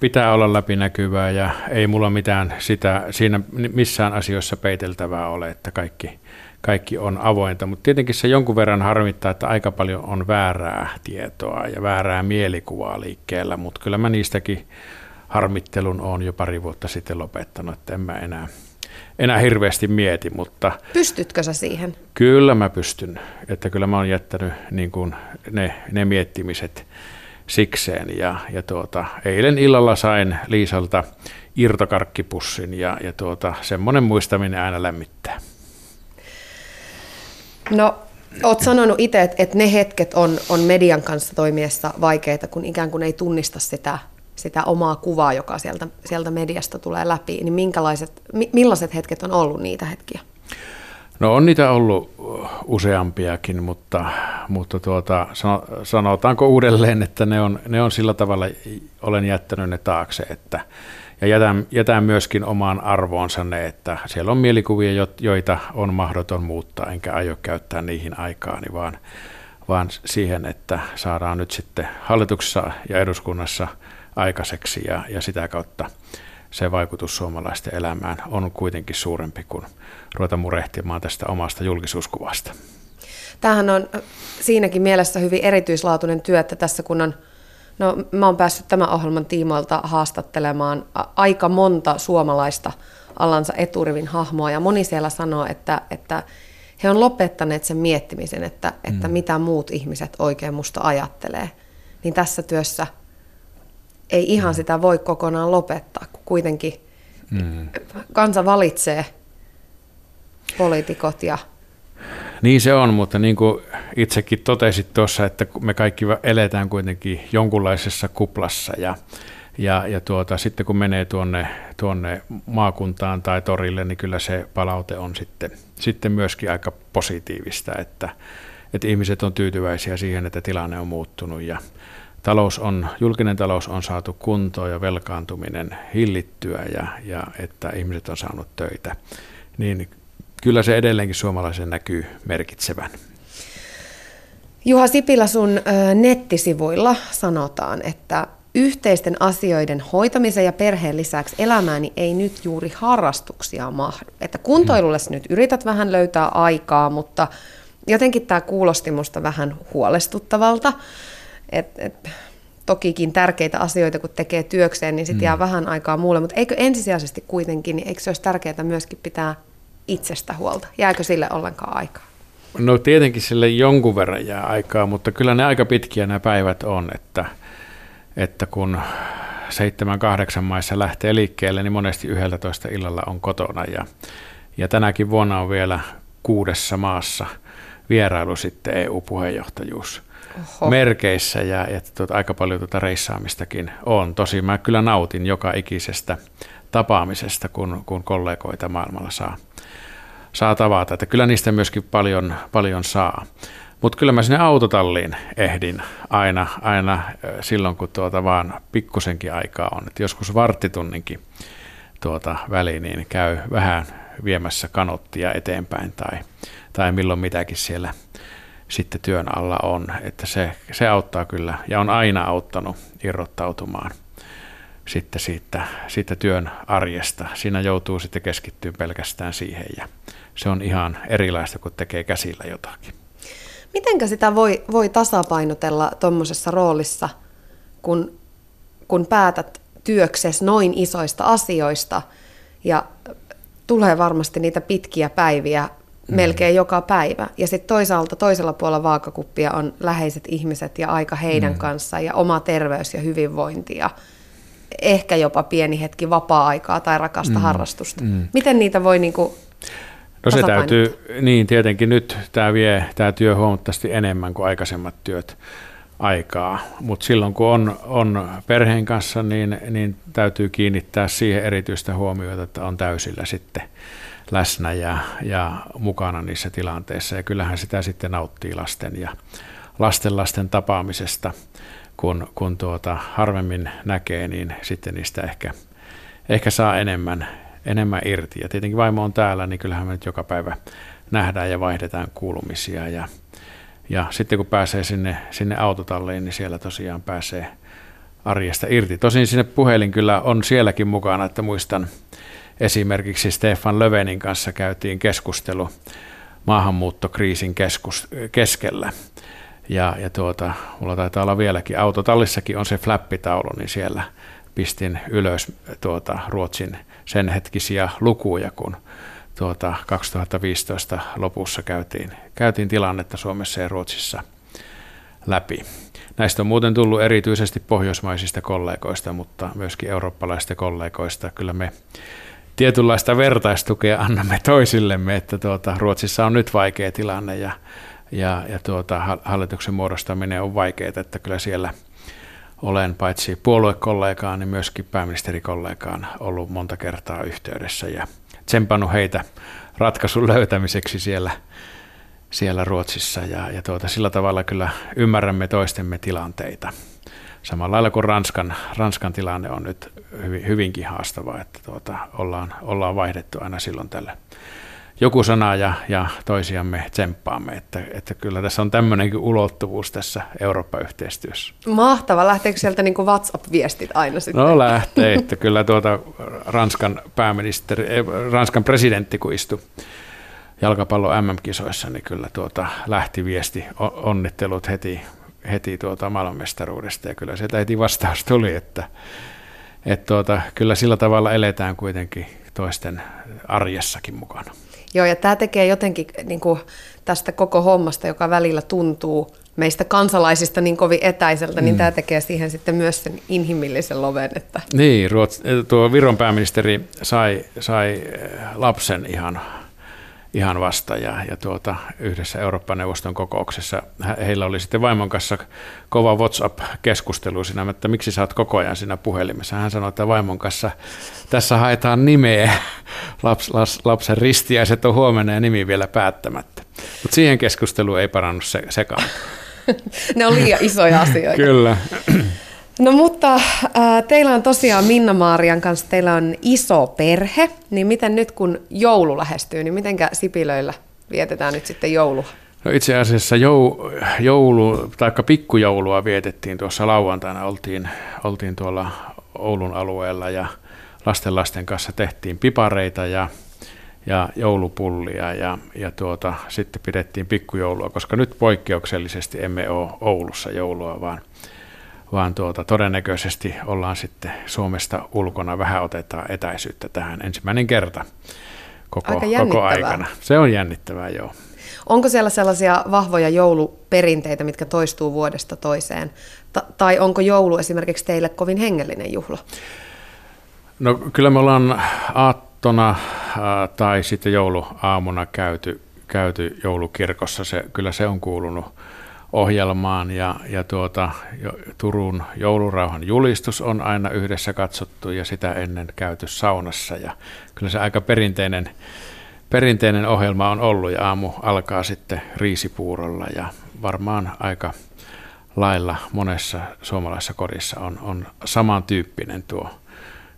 pitää olla läpinäkyvää ja ei mulla mitään sitä siinä missään asioissa peiteltävää ole, että kaikki, kaikki on avointa, mutta tietenkin se jonkun verran harmittaa, että aika paljon on väärää tietoa ja väärää mielikuvaa liikkeellä, mutta kyllä mä niistäkin harmittelun on jo pari vuotta sitten lopettanut, että en mä enää, enää hirveästi mieti, mutta... Pystytkö sä siihen? Kyllä mä pystyn, että kyllä mä oon jättänyt niin kuin ne, ne miettimiset sikseen ja, ja tuota, eilen illalla sain Liisalta irtokarkkipussin ja, ja tuota, semmoinen muistaminen aina lämmittää. No, oot sanonut itse, että, ne hetket on, on median kanssa toimiessa vaikeita, kun ikään kuin ei tunnista sitä, sitä omaa kuvaa, joka sieltä, sieltä mediasta tulee läpi. Niin minkälaiset, millaiset hetket on ollut niitä hetkiä? No on niitä ollut useampiakin, mutta, mutta tuota, sanotaanko uudelleen, että ne on, ne on sillä tavalla, olen jättänyt ne taakse, että, ja jätän, jätän myöskin omaan arvoonsa ne, että siellä on mielikuvia, joita on mahdoton muuttaa, enkä aio käyttää niihin aikaani, vaan, vaan siihen, että saadaan nyt sitten hallituksessa ja eduskunnassa aikaiseksi ja, ja sitä kautta se vaikutus suomalaisten elämään on kuitenkin suurempi kuin ruveta murehtimaan tästä omasta julkisuuskuvasta. Tämähän on siinäkin mielessä hyvin erityislaatuinen työ, että tässä kun on No, mä oon päässyt tämän ohjelman tiimoilta haastattelemaan aika monta suomalaista alansa eturivin hahmoa, ja moni siellä sanoo, että, että he on lopettaneet sen miettimisen, että, että mm. mitä muut ihmiset oikein musta ajattelee. Niin tässä työssä ei ihan sitä voi kokonaan lopettaa, kun kuitenkin mm. kansa valitsee poliitikot ja niin se on, mutta niin kuin itsekin totesit tuossa, että me kaikki eletään kuitenkin jonkunlaisessa kuplassa ja, ja, ja tuota, sitten kun menee tuonne, tuonne maakuntaan tai torille, niin kyllä se palaute on sitten, sitten myöskin aika positiivista, että, että ihmiset on tyytyväisiä siihen, että tilanne on muuttunut ja talous on, julkinen talous on saatu kuntoon ja velkaantuminen hillittyä ja, ja että ihmiset on saanut töitä, niin kyllä se edelleenkin suomalaisen näkyy merkitsevän. Juha Sipilä, sun nettisivuilla sanotaan, että yhteisten asioiden hoitamisen ja perheen lisäksi elämääni ei nyt juuri harrastuksia mahdu. Että kuntoilulle nyt yrität vähän löytää aikaa, mutta jotenkin tämä kuulosti musta vähän huolestuttavalta. Et, et, tokikin tärkeitä asioita, kun tekee työkseen, niin sitten mm. jää vähän aikaa muulle. Mutta eikö ensisijaisesti kuitenkin, niin eikö se olisi tärkeää myöskin pitää itsestä huolta? Jääkö sille ollenkaan aikaa? No tietenkin sille jonkun verran jää aikaa, mutta kyllä ne aika pitkiä nämä päivät on, että, että kun seitsemän, kahdeksan maissa lähtee liikkeelle, niin monesti 11 illalla on kotona ja, ja tänäkin vuonna on vielä kuudessa maassa vierailu sitten EU-puheenjohtajuus Oho. merkeissä ja, ja tuota, aika paljon tuota reissaamistakin on. Tosi mä kyllä nautin joka ikisestä tapaamisesta, kun, kun kollegoita maailmalla saa saa tavata. Että kyllä niistä myöskin paljon, paljon saa. Mutta kyllä mä sinne autotalliin ehdin aina, aina silloin, kun tuota vaan pikkusenkin aikaa on. Et joskus varttitunninkin tuota väliin, niin käy vähän viemässä kanottia eteenpäin tai, tai milloin mitäkin siellä sitten työn alla on. Että se, se auttaa kyllä ja on aina auttanut irrottautumaan sitten siitä, siitä työn arjesta. Siinä joutuu sitten keskittyä pelkästään siihen ja se on ihan erilaista, kun tekee käsillä jotakin. Mitenkä sitä voi, voi tasapainotella tuommoisessa roolissa, kun, kun päätät työksesi noin isoista asioista ja tulee varmasti niitä pitkiä päiviä mm. melkein joka päivä. Ja sitten toisaalta toisella puolella vaakakuppia on läheiset ihmiset ja aika heidän mm. kanssaan ja oma terveys ja hyvinvointi ja ehkä jopa pieni hetki vapaa-aikaa tai rakasta mm. harrastusta. Mm. Miten niitä voi niinku No se täytyy, niin tietenkin nyt tämä vie tämä työ huomattavasti enemmän kuin aikaisemmat työt aikaa, mutta silloin kun on, on perheen kanssa, niin, niin täytyy kiinnittää siihen erityistä huomiota, että on täysillä sitten läsnä ja, ja mukana niissä tilanteissa. Ja kyllähän sitä sitten nauttii lasten ja lasten lasten tapaamisesta, kun, kun tuota harvemmin näkee, niin sitten niistä ehkä, ehkä saa enemmän, enemmän irti. Ja tietenkin vaimo on täällä, niin kyllähän me nyt joka päivä nähdään ja vaihdetaan kuulumisia. Ja, ja sitten kun pääsee sinne, sinne autotalliin, niin siellä tosiaan pääsee arjesta irti. Tosin sinne puhelin kyllä on sielläkin mukana, että muistan esimerkiksi Stefan Lövenin kanssa käytiin keskustelu maahanmuuttokriisin keskus, keskellä. Ja, ja tuota, mulla taitaa olla vieläkin, autotallissakin on se flappitaulu, niin siellä pistin ylös tuota, Ruotsin sen hetkisiä lukuja, kun tuota, 2015 lopussa käytiin, käytiin tilannetta Suomessa ja Ruotsissa läpi. Näistä on muuten tullut erityisesti pohjoismaisista kollegoista, mutta myöskin eurooppalaisista kollegoista. Kyllä me tietynlaista vertaistukea annamme toisillemme, että tuota, Ruotsissa on nyt vaikea tilanne ja, ja, ja tuota, hallituksen muodostaminen on vaikeaa, että kyllä siellä olen paitsi puoluekollegaan, niin myöskin pääministerikollegaan ollut monta kertaa yhteydessä ja tsempannut heitä ratkaisun löytämiseksi siellä, siellä Ruotsissa ja, ja tuota, sillä tavalla kyllä ymmärrämme toistemme tilanteita. Samalla lailla kuin Ranskan, Ranskan tilanne on nyt hyvin, hyvinkin haastava, että tuota, ollaan, ollaan vaihdettu aina silloin tällä joku sana ja, ja toisiamme tsemppaamme, että, että kyllä tässä on tämmöinenkin ulottuvuus tässä Eurooppa-yhteistyössä. Mahtava. Lähteekö sieltä niin kuin WhatsApp-viestit aina sitten? No lähtee, että kyllä tuota Ranskan pääministeri, eh, Ranskan presidentti kun istui jalkapallo MM-kisoissa, niin kyllä tuota lähti viesti, onnittelut heti, heti tuota maailmanmestaruudesta ja kyllä sieltä heti vastaus tuli, että, että tuota, kyllä sillä tavalla eletään kuitenkin toisten arjessakin mukana. Joo, ja tämä tekee jotenkin niin kuin tästä koko hommasta, joka välillä tuntuu meistä kansalaisista niin kovin etäiseltä, niin mm. niin tämä tekee siihen sitten myös sen inhimillisen loven. Että... Niin, Ruots, tuo Viron pääministeri sai, sai eh, lapsen ihan ihan vasta ja, ja tuota, yhdessä Eurooppa-neuvoston kokouksessa heillä oli sitten vaimon kanssa kova WhatsApp-keskustelu siinä, että miksi sä oot koko ajan siinä puhelimessa. Hän sanoi, että vaimon kanssa tässä haetaan nimeä, [LAUGHS] Laps, laps, lapsen ristiäiset on huomenna ja nimi vielä päättämättä. Mutta siihen keskusteluun ei parannut se, sekaan. [LAUGHS] ne on liian isoja asioita. Kyllä. [CLEARS THROAT] No mutta äh, teillä on tosiaan Minna-Maarian kanssa, teillä on iso perhe, niin miten nyt kun joulu lähestyy, niin mitenkä Sipilöillä vietetään nyt sitten joulua? No itse asiassa jou, joulu, tai pikkujoulua vietettiin tuossa lauantaina, oltiin, oltiin tuolla Oulun alueella ja lasten lasten kanssa tehtiin pipareita ja, ja joulupullia ja, ja tuota, sitten pidettiin pikkujoulua, koska nyt poikkeuksellisesti emme ole Oulussa joulua, vaan – vaan tuota, todennäköisesti ollaan sitten Suomesta ulkona vähän otetaan etäisyyttä tähän ensimmäinen kerta koko, koko aikana. Se on jännittävää, joo. Onko siellä sellaisia vahvoja jouluperinteitä, mitkä toistuu vuodesta toiseen? Ta- tai onko joulu esimerkiksi teille kovin hengellinen juhla? No kyllä me ollaan aattona äh, tai sitten jouluaamuna käyty, käyty joulukirkossa. Se, kyllä se on kuulunut ohjelmaan ja, ja tuota, Turun joulurauhan julistus on aina yhdessä katsottu ja sitä ennen käyty saunassa ja kyllä se aika perinteinen, perinteinen ohjelma on ollut ja aamu alkaa sitten riisipuurolla ja varmaan aika lailla monessa suomalaisessa kodissa on, on samantyyppinen tuo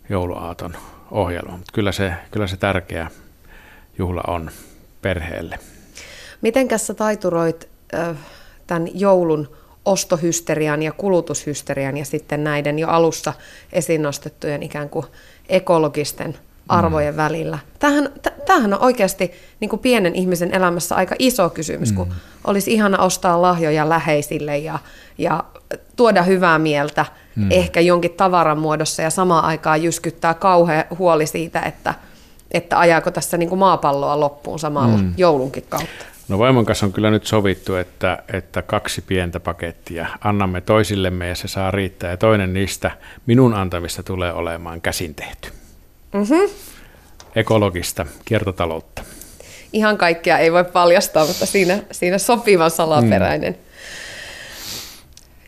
jouluaaton ohjelma. Mutta kyllä se, kyllä se tärkeä juhla on perheelle. Mitenkäs sä taituroit äh, tämän joulun ostohysterian ja kulutushysterian ja sitten näiden jo alussa esiin nostettujen ikään kuin ekologisten arvojen mm. välillä. Tämähän, tämähän on oikeasti niin kuin pienen ihmisen elämässä aika iso kysymys, mm. kun olisi ihana ostaa lahjoja läheisille ja, ja tuoda hyvää mieltä mm. ehkä jonkin tavaran muodossa ja samaan aikaan jyskyttää kauhean huoli siitä, että että ajaako tässä niin kuin maapalloa loppuun samalla mm. joulunkin kautta? No vaimon kanssa on kyllä nyt sovittu, että, että kaksi pientä pakettia annamme toisillemme ja se saa riittää. Ja toinen niistä minun antamista tulee olemaan käsin tehty. Mm-hmm. Ekologista kiertotaloutta. Ihan kaikkea ei voi paljastaa, mutta siinä, siinä sopivan salaperäinen. Mm.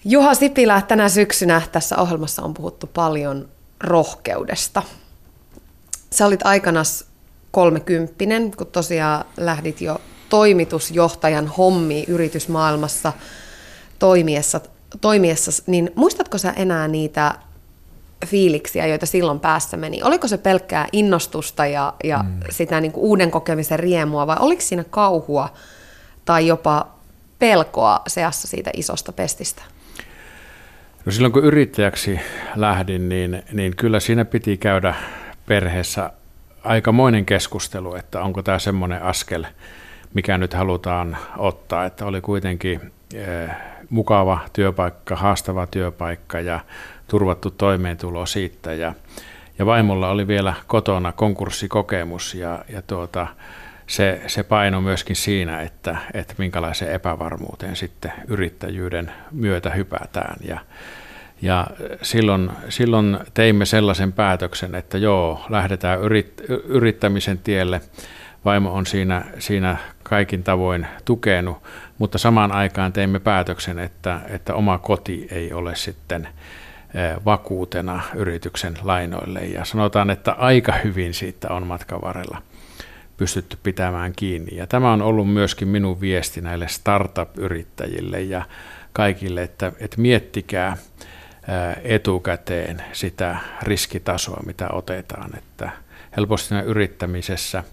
Juha Sipilä, tänä syksynä tässä ohjelmassa on puhuttu paljon rohkeudesta. Sä olit aikanas kolmekymppinen, kun tosiaan lähdit jo toimitusjohtajan hommi yritysmaailmassa toimiessa, toimiessa, niin muistatko sä enää niitä fiiliksiä, joita silloin päässä meni? Oliko se pelkkää innostusta ja, ja mm. sitä niin kuin uuden kokemisen riemua vai oliko siinä kauhua tai jopa pelkoa seassa siitä isosta pestistä? No silloin kun yrittäjäksi lähdin, niin, niin kyllä siinä piti käydä perheessä aikamoinen keskustelu, että onko tämä semmoinen askel, mikä nyt halutaan ottaa, että oli kuitenkin eh, mukava työpaikka, haastava työpaikka ja turvattu toimeentulo siitä ja, ja vaimolla oli vielä kotona konkurssikokemus ja, ja tuota, se, se paino myöskin siinä, että, että minkälaiseen epävarmuuteen sitten yrittäjyyden myötä hypätään. Ja, ja silloin, silloin teimme sellaisen päätöksen, että joo, lähdetään yrit, yrittämisen tielle. Vaimo on siinä, siinä kaikin tavoin tukenut, mutta samaan aikaan teimme päätöksen, että, että oma koti ei ole sitten eh, vakuutena yrityksen lainoille. Ja sanotaan, että aika hyvin siitä on matkan varrella pystytty pitämään kiinni. Ja tämä on ollut myöskin minun viesti näille startup-yrittäjille ja kaikille, että, että miettikää etukäteen sitä riskitasoa, mitä otetaan. Että helposti siinä yrittämisessä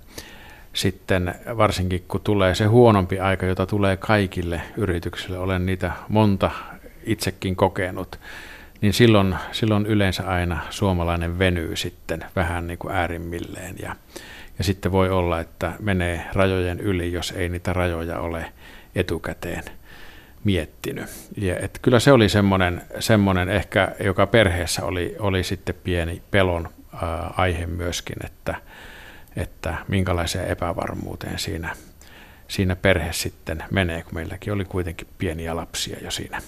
sitten, varsinkin kun tulee se huonompi aika, jota tulee kaikille yrityksille, olen niitä monta itsekin kokenut, niin silloin, silloin yleensä aina suomalainen venyy sitten vähän niin kuin äärimmilleen ja, ja sitten voi olla, että menee rajojen yli, jos ei niitä rajoja ole etukäteen miettinyt. Ja et kyllä se oli semmoinen, semmoinen ehkä, joka perheessä oli, oli sitten pieni pelon ää, aihe myöskin, että, että minkälaiseen epävarmuuteen siinä, siinä perhe sitten menee, kun meilläkin oli kuitenkin pieniä lapsia jo siinä,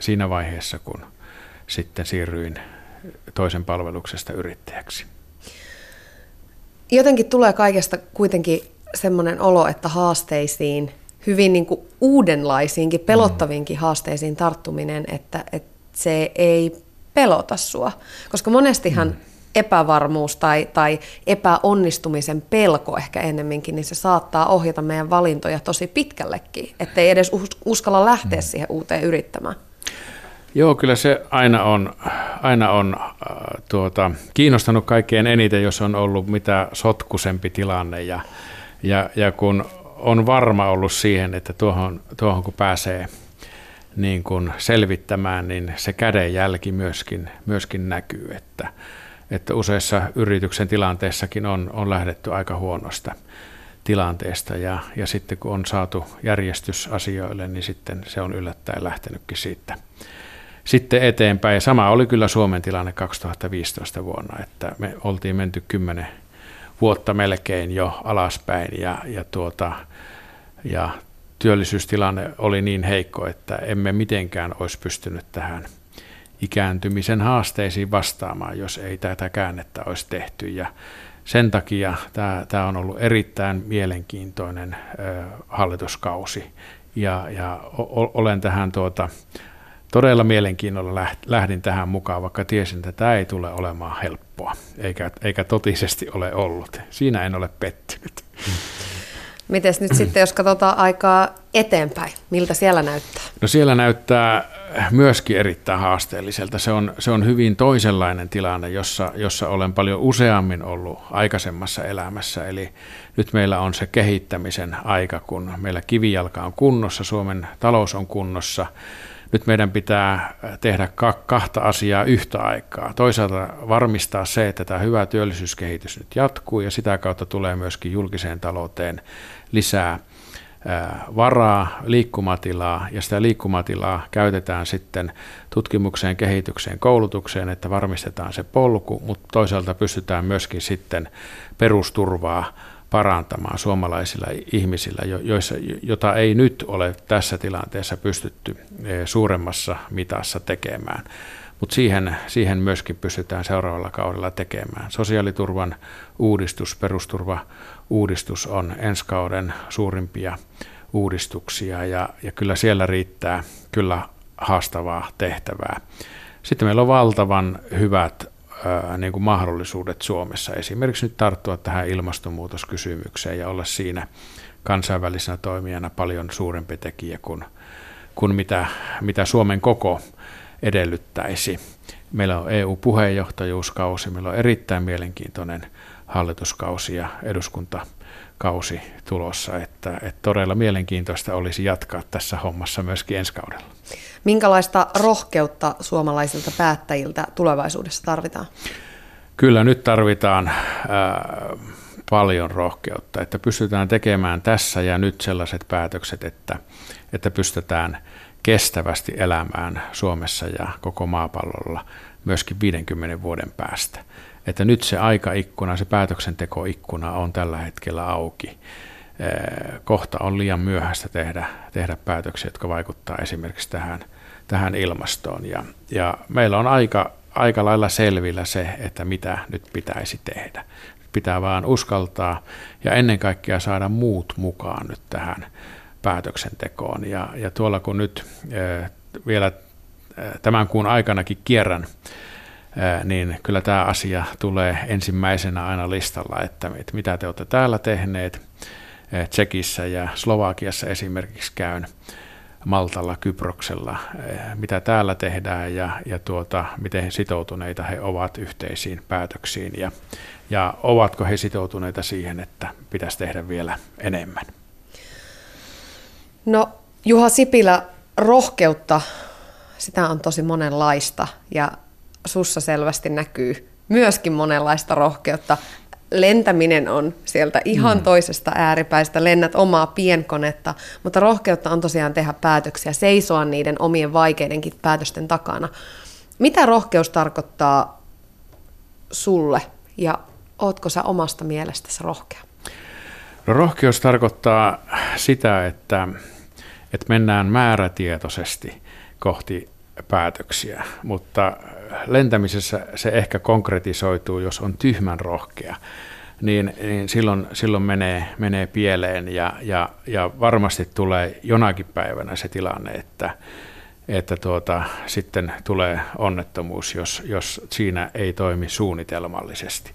siinä vaiheessa, kun sitten siirryin toisen palveluksesta yrittäjäksi jotenkin tulee kaikesta kuitenkin semmoinen olo, että haasteisiin, hyvin niin kuin uudenlaisiinkin, pelottaviinkin haasteisiin tarttuminen, että, että se ei pelota sua. Koska monestihan mm. Epävarmuus tai, tai epäonnistumisen pelko ehkä ennemminkin, niin se saattaa ohjata meidän valintoja tosi pitkällekin, ettei edes uskalla lähteä mm. siihen uuteen yrittämään. Joo, kyllä se aina on, aina on äh, tuota, kiinnostanut kaikkein eniten, jos on ollut mitä sotkusempi tilanne ja, ja, ja kun on varma ollut siihen, että tuohon, tuohon kun pääsee niin kun selvittämään, niin se kädenjälki myöskin, myöskin näkyy, että, että useissa yrityksen tilanteessakin on, on lähdetty aika huonosta tilanteesta ja, ja sitten kun on saatu järjestys asioille, niin sitten se on yllättäen lähtenytkin siitä sitten eteenpäin. Ja sama oli kyllä Suomen tilanne 2015 vuonna, että me oltiin menty kymmenen vuotta melkein jo alaspäin ja, ja, tuota, ja työllisyystilanne oli niin heikko, että emme mitenkään olisi pystynyt tähän ikääntymisen haasteisiin vastaamaan, jos ei tätä käännettä olisi tehty. Ja sen takia tämä, tämä on ollut erittäin mielenkiintoinen hallituskausi ja, ja olen tähän tuota, todella mielenkiinnolla lähdin tähän mukaan, vaikka tiesin, että tämä ei tule olemaan helppoa, eikä, eikä totisesti ole ollut. Siinä en ole pettynyt. Miten nyt sitten, jos katsotaan aikaa eteenpäin, miltä siellä näyttää? No siellä näyttää myöskin erittäin haasteelliselta. Se on, se on hyvin toisenlainen tilanne, jossa, jossa olen paljon useammin ollut aikaisemmassa elämässä. Eli nyt meillä on se kehittämisen aika, kun meillä kivijalka on kunnossa, Suomen talous on kunnossa – nyt meidän pitää tehdä kahta asiaa yhtä aikaa. Toisaalta varmistaa se, että tämä hyvä työllisyyskehitys nyt jatkuu ja sitä kautta tulee myöskin julkiseen talouteen lisää varaa, liikkumatilaa ja sitä liikkumatilaa käytetään sitten tutkimukseen, kehitykseen, koulutukseen, että varmistetaan se polku, mutta toisaalta pystytään myöskin sitten perusturvaa parantamaan suomalaisilla ihmisillä, joissa, jota ei nyt ole tässä tilanteessa pystytty suuremmassa mitassa tekemään. Mutta siihen, siihen myöskin pystytään seuraavalla kaudella tekemään. Sosiaaliturvan uudistus, perusturva uudistus on ensi kauden suurimpia uudistuksia ja, ja kyllä siellä riittää kyllä haastavaa tehtävää. Sitten meillä on valtavan hyvät niin kuin mahdollisuudet Suomessa esimerkiksi nyt tarttua tähän ilmastonmuutoskysymykseen ja olla siinä kansainvälisenä toimijana paljon suurempi tekijä kuin, kuin mitä, mitä Suomen koko edellyttäisi. Meillä on EU-puheenjohtajuuskausi, meillä on erittäin mielenkiintoinen hallituskausi ja eduskuntakausi tulossa, että, että todella mielenkiintoista olisi jatkaa tässä hommassa myöskin ensi kaudella. Minkälaista rohkeutta suomalaisilta päättäjiltä tulevaisuudessa tarvitaan? Kyllä nyt tarvitaan ää, paljon rohkeutta, että pystytään tekemään tässä ja nyt sellaiset päätökset, että, että pystytään kestävästi elämään Suomessa ja koko maapallolla myöskin 50 vuoden päästä että nyt se aikaikkuna, se päätöksentekoikkuna on tällä hetkellä auki. Kohta on liian myöhäistä tehdä, tehdä päätöksiä, jotka vaikuttaa esimerkiksi tähän, tähän ilmastoon. Ja, ja meillä on aika, aika lailla selvillä se, että mitä nyt pitäisi tehdä. Pitää vaan uskaltaa ja ennen kaikkea saada muut mukaan nyt tähän päätöksentekoon. Ja, ja tuolla kun nyt vielä tämän kuun aikanakin kierrän niin kyllä tämä asia tulee ensimmäisenä aina listalla, että, mitä te olette täällä tehneet. Tsekissä ja Slovakiassa esimerkiksi käyn Maltalla, Kyproksella, mitä täällä tehdään ja, ja tuota, miten sitoutuneita he ovat yhteisiin päätöksiin ja, ja ovatko he sitoutuneita siihen, että pitäisi tehdä vielä enemmän. No Juha Sipilä, rohkeutta, sitä on tosi monenlaista ja sussa selvästi näkyy myöskin monenlaista rohkeutta. Lentäminen on sieltä ihan mm. toisesta ääripäistä, lennät omaa pienkonetta, mutta rohkeutta on tosiaan tehdä päätöksiä, seisoa niiden omien vaikeidenkin päätösten takana. Mitä rohkeus tarkoittaa sulle ja ootko sä omasta mielestäsi rohkea? No, rohkeus tarkoittaa sitä, että, että mennään määrätietoisesti kohti päätöksiä, mutta lentämisessä se ehkä konkretisoituu, jos on tyhmän rohkea, niin, niin silloin, silloin menee, menee pieleen ja, ja, ja varmasti tulee jonakin päivänä se tilanne, että, että tuota, sitten tulee onnettomuus, jos, jos siinä ei toimi suunnitelmallisesti.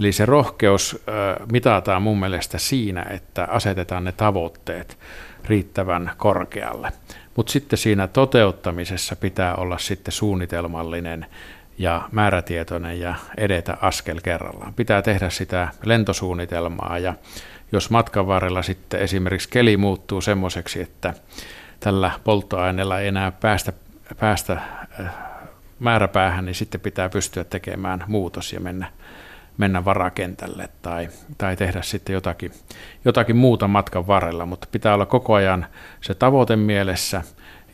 Eli se rohkeus mitataan mun mielestä siinä, että asetetaan ne tavoitteet riittävän korkealle. Mutta sitten siinä toteuttamisessa pitää olla sitten suunnitelmallinen ja määrätietoinen ja edetä askel kerrallaan. Pitää tehdä sitä lentosuunnitelmaa ja jos matkan varrella sitten esimerkiksi keli muuttuu semmoiseksi, että tällä polttoaineella ei enää päästä, päästä äh, määräpäähän, niin sitten pitää pystyä tekemään muutos ja mennä mennä varakentälle tai, tai tehdä sitten jotakin, jotakin muuta matkan varrella, mutta pitää olla koko ajan se tavoite mielessä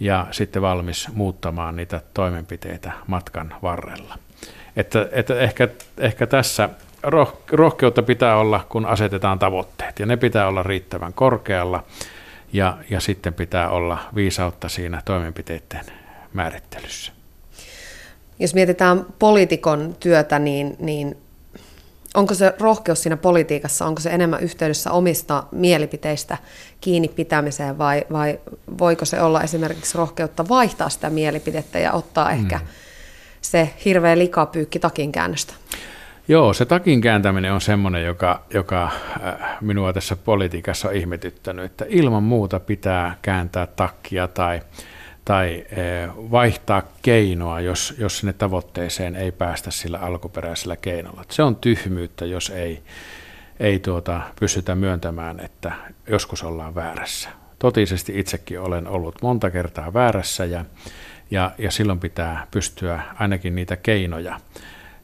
ja sitten valmis muuttamaan niitä toimenpiteitä matkan varrella. Että, että ehkä, ehkä tässä roh, rohkeutta pitää olla, kun asetetaan tavoitteet, ja ne pitää olla riittävän korkealla, ja, ja sitten pitää olla viisautta siinä toimenpiteiden määrittelyssä. Jos mietitään poliitikon työtä, niin, niin onko se rohkeus siinä politiikassa, onko se enemmän yhteydessä omista mielipiteistä kiinni pitämiseen vai, vai voiko se olla esimerkiksi rohkeutta vaihtaa sitä mielipidettä ja ottaa mm. ehkä se hirveä likapyykki takin käännöstä? Joo, se takin kääntäminen on semmoinen, joka, joka äh, minua tässä politiikassa on ihmetyttänyt, että ilman muuta pitää kääntää takkia tai tai eh, vaihtaa keinoa, jos, jos sinne tavoitteeseen ei päästä sillä alkuperäisellä keinolla. Se on tyhmyyttä, jos ei, ei tuota, pystytä myöntämään, että joskus ollaan väärässä. Totisesti itsekin olen ollut monta kertaa väärässä ja, ja, ja silloin pitää pystyä ainakin niitä keinoja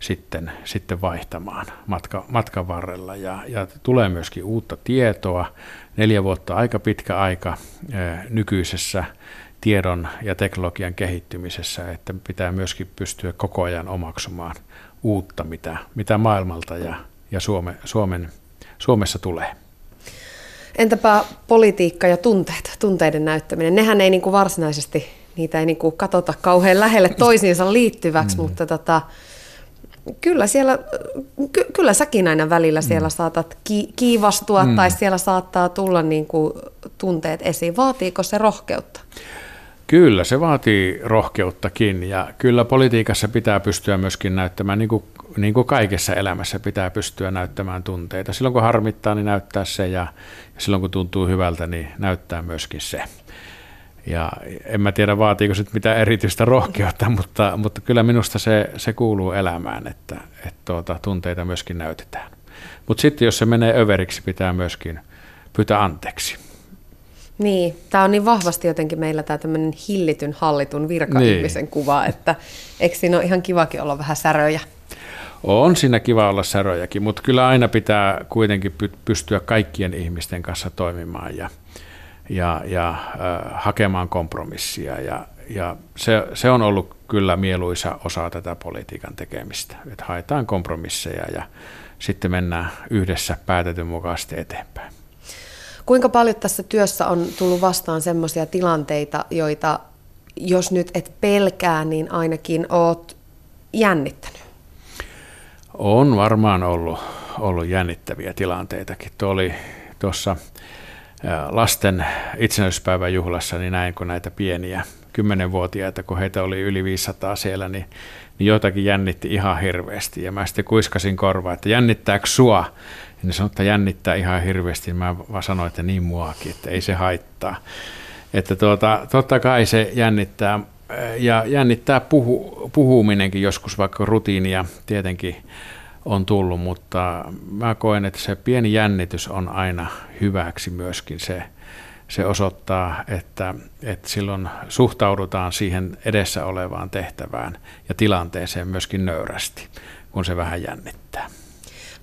sitten, sitten vaihtamaan matka, matkan varrella. Ja, ja tulee myöskin uutta tietoa. Neljä vuotta aika pitkä aika nykyisessä tiedon ja teknologian kehittymisessä, että pitää myöskin pystyä koko ajan omaksumaan uutta, mitä, mitä maailmalta ja, ja Suome, Suomen, Suomessa tulee. Entäpä politiikka ja tunteet, tunteiden näyttäminen? Nehän ei niin kuin varsinaisesti, niitä ei niin kuin katsota kauhean lähelle toisiinsa liittyväksi, mm. mutta tota, kyllä siellä, ky, kyllä säkin aina välillä siellä mm. saatat ki, kiivastua mm. tai siellä saattaa tulla niin kuin tunteet esiin. Vaatiiko se rohkeutta? Kyllä, se vaatii rohkeuttakin ja kyllä politiikassa pitää pystyä myöskin näyttämään, niin kuin, niin kuin kaikessa elämässä pitää pystyä näyttämään tunteita. Silloin kun harmittaa, niin näyttää se ja silloin kun tuntuu hyvältä, niin näyttää myöskin se. Ja en mä tiedä, vaatiiko se mitään erityistä rohkeutta, [LAUGHS] mutta, mutta kyllä minusta se, se kuuluu elämään, että, että tuota, tunteita myöskin näytetään. Mutta sitten jos se menee överiksi, pitää myöskin pyytää anteeksi. Niin, tämä on niin vahvasti jotenkin meillä tämä tämmöinen hillityn, hallitun virka-ihmisen niin. kuva, että eikö siinä ole ihan kivakin olla vähän säröjä? On siinä kiva olla säröjäkin, mutta kyllä aina pitää kuitenkin pystyä kaikkien ihmisten kanssa toimimaan ja, ja, ja äh, hakemaan kompromissia. Ja, ja se, se on ollut kyllä mieluisa osa tätä politiikan tekemistä, että haetaan kompromisseja ja sitten mennään yhdessä päätetyn mukaisesti eteenpäin. Kuinka paljon tässä työssä on tullut vastaan sellaisia tilanteita, joita jos nyt et pelkää, niin ainakin oot jännittänyt? On varmaan ollut, ollut jännittäviä tilanteitakin. Tuo oli tuossa lasten itsenäisyyspäivän juhlassa, niin näin kun näitä pieniä kymmenenvuotiaita, kun heitä oli yli 500 siellä, niin, niin jotakin jännitti ihan hirveästi. Ja mä sitten kuiskasin korvaa, että jännittääkö sua? Ja ne sanoi, että jännittää ihan hirveästi. Mä vaan sanoin, että niin muakin, että ei se haittaa. Että tuota, totta kai se jännittää, ja jännittää puhu, puhuminenkin joskus, vaikka rutiinia tietenkin on tullut, mutta mä koen, että se pieni jännitys on aina hyväksi myöskin se, se osoittaa, että, että silloin suhtaudutaan siihen edessä olevaan tehtävään ja tilanteeseen myöskin nöyrästi, kun se vähän jännittää.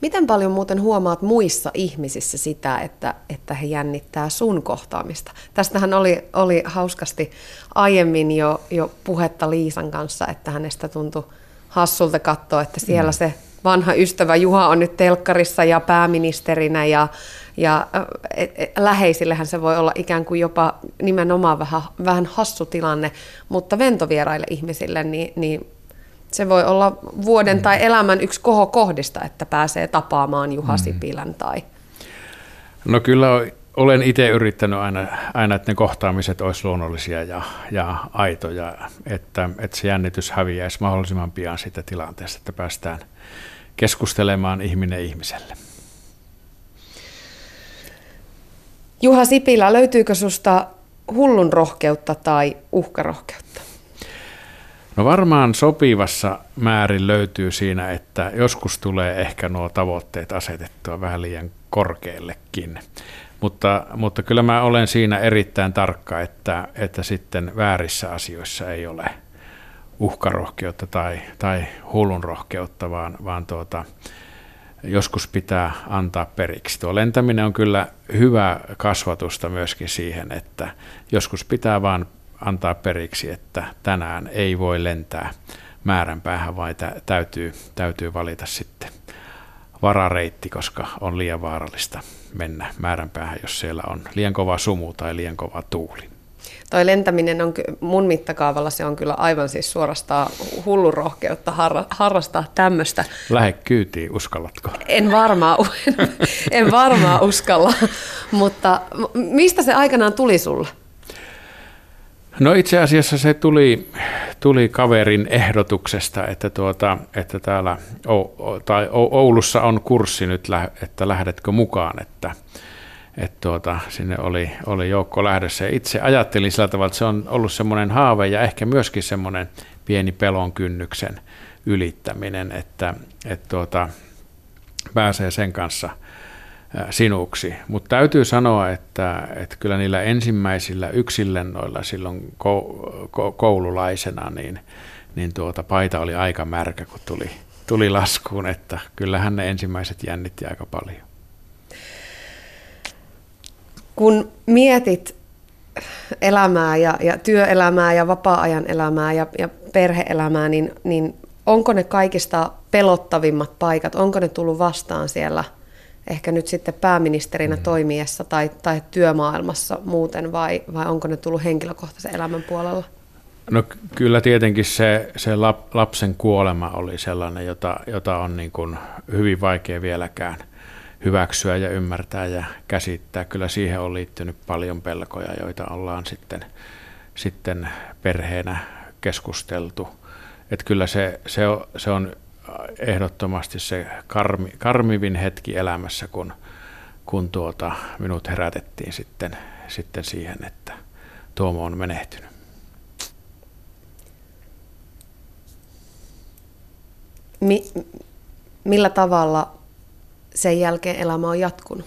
Miten paljon muuten huomaat muissa ihmisissä sitä, että, että he jännittää sun kohtaamista? Tästähän oli, oli hauskasti aiemmin jo, jo puhetta Liisan kanssa, että hänestä tuntui hassulta katsoa, että siellä mm. se vanha ystävä Juha on nyt telkkarissa ja pääministerinä ja, ja et, et, läheisillehän se voi olla ikään kuin jopa nimenomaan vähän, vähän hassu tilanne, mutta ventovieraille ihmisille niin, niin se voi olla vuoden mm. tai elämän yksi kohokohdista, että pääsee tapaamaan Juha mm. Sipilän tai... No kyllä olen itse yrittänyt aina, aina, että ne kohtaamiset olisi luonnollisia ja, ja aitoja, että, että se jännitys häviäisi mahdollisimman pian siitä tilanteesta, että päästään keskustelemaan ihminen ihmiselle. Juha Sipilä, löytyykö susta hullun rohkeutta tai uhkarohkeutta? No varmaan sopivassa määrin löytyy siinä, että joskus tulee ehkä nuo tavoitteet asetettua vähän liian korkeallekin. Mutta, mutta kyllä mä olen siinä erittäin tarkka, että, että sitten väärissä asioissa ei ole uhkarohkeutta tai, tai hullun rohkeutta, vaan, vaan tuota, joskus pitää antaa periksi. Tuo lentäminen on kyllä hyvä kasvatusta myöskin siihen, että joskus pitää vaan antaa periksi, että tänään ei voi lentää määränpäähän, vai täytyy, täytyy valita sitten varareitti, koska on liian vaarallista mennä määränpäähän, jos siellä on liian kova sumu tai liian kova tuuli. Toi lentäminen on mun mittakaavalla se on kyllä aivan siis suorastaan hullun rohkeutta harrastaa tämmöistä. Lähde kyytiin, uskallatko? En varmaan, [LAUGHS] en, en varmaan uskalla, mutta mistä se aikanaan tuli sulle? No itse asiassa se tuli, tuli kaverin ehdotuksesta, että, tuota, että täällä o, tai Oulussa on kurssi nyt, että lähdetkö mukaan, että, että tuota, sinne oli, oli joukko lähdössä. Ja itse ajattelin sillä tavalla, että se on ollut semmoinen haave ja ehkä myöskin semmoinen pieni pelon kynnyksen ylittäminen, että, että tuota, pääsee sen kanssa – sinuksi. Mutta täytyy sanoa, että, että kyllä niillä ensimmäisillä yksillennoilla silloin koululaisena, niin, niin tuota, paita oli aika märkä, kun tuli, tuli laskuun, että kyllähän ne ensimmäiset jännitti aika paljon. Kun mietit elämää ja, ja työelämää ja vapaa-ajan elämää ja, ja perheelämää, niin, niin onko ne kaikista pelottavimmat paikat, onko ne tullut vastaan siellä ehkä nyt sitten pääministerinä mm. toimiessa tai, tai työmaailmassa muuten vai, vai onko ne tullut henkilökohtaisen elämän puolella? No kyllä tietenkin se, se lap, lapsen kuolema oli sellainen, jota, jota on niin kuin hyvin vaikea vieläkään hyväksyä ja ymmärtää ja käsittää. Kyllä siihen on liittynyt paljon pelkoja, joita ollaan sitten, sitten perheenä keskusteltu. Että kyllä se, se, on, se on ehdottomasti se karmi, karmivin hetki elämässä, kun, kun tuota, minut herätettiin sitten, sitten siihen, että Tuomo on menehtynyt. Mi, millä tavalla sen jälkeen elämä on jatkunut?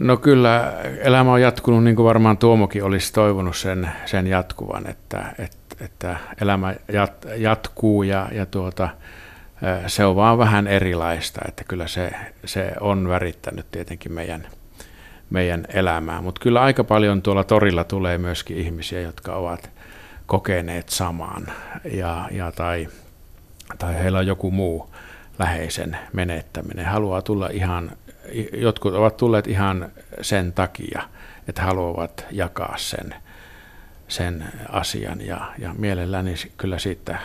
No kyllä elämä on jatkunut niin kuin varmaan Tuomokin olisi toivonut sen, sen jatkuvan, että, että, että elämä jat, jatkuu ja, ja tuota, se on vaan vähän erilaista, että kyllä se, se on värittänyt tietenkin meidän, meidän elämää, mutta kyllä aika paljon tuolla torilla tulee myöskin ihmisiä, jotka ovat kokeneet samaan ja, ja tai, tai heillä on joku muu läheisen menettäminen. Haluaa tulla ihan, jotkut ovat tulleet ihan sen takia, että haluavat jakaa sen, sen asian ja, ja mielelläni kyllä siitä,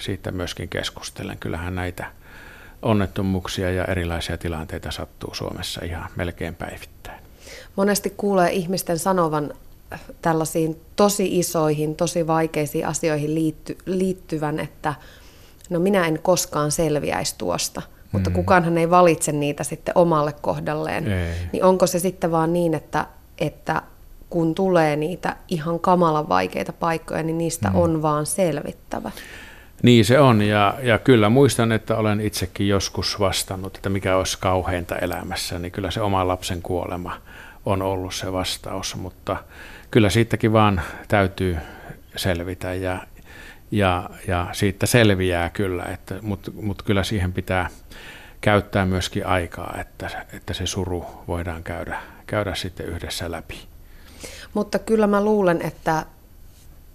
siitä myöskin keskustelen. Kyllähän näitä onnettomuuksia ja erilaisia tilanteita sattuu Suomessa ihan melkein päivittäin. Monesti kuulee ihmisten sanovan tällaisiin tosi isoihin, tosi vaikeisiin asioihin liitty, liittyvän, että no minä en koskaan selviäisi tuosta, mutta mm. kukaanhan ei valitse niitä sitten omalle kohdalleen. Ei. Niin onko se sitten vaan niin, että, että kun tulee niitä ihan kamalan vaikeita paikkoja, niin niistä mm. on vaan selvittävä? Niin se on, ja, ja kyllä muistan, että olen itsekin joskus vastannut, että mikä olisi kauheinta elämässä, niin kyllä se oma lapsen kuolema on ollut se vastaus, mutta kyllä siitäkin vaan täytyy selvitä, ja, ja, ja siitä selviää kyllä, mutta, mutta kyllä siihen pitää käyttää myöskin aikaa, että, että se suru voidaan käydä, käydä sitten yhdessä läpi. Mutta kyllä mä luulen, että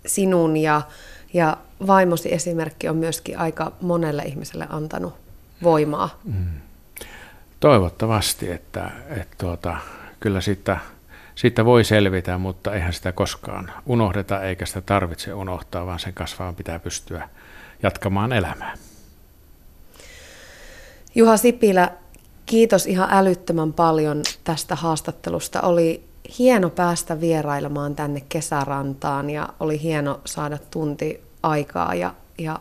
sinun ja, ja vaimosi esimerkki on myöskin aika monelle ihmiselle antanut voimaa. Mm. Toivottavasti, että, että tuota, kyllä siitä siitä voi selvitä, mutta eihän sitä koskaan unohdeta eikä sitä tarvitse unohtaa, vaan sen kasvaan pitää pystyä jatkamaan elämää. Juha Sipilä, kiitos ihan älyttömän paljon tästä haastattelusta. Oli hieno päästä vierailemaan tänne kesärantaan ja oli hieno saada tunti aikaa ja, ja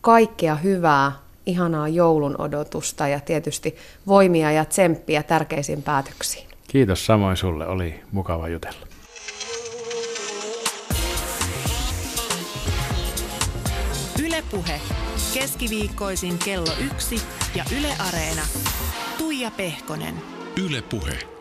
kaikkea hyvää, ihanaa joulun odotusta ja tietysti voimia ja tsemppiä tärkeisiin päätöksiin. Kiitos samoin sulle, oli mukava jutella. Ylepuhe keskiviikkoisin kello yksi ja Yle Areena. Tuija Pehkonen. Ylepuhe.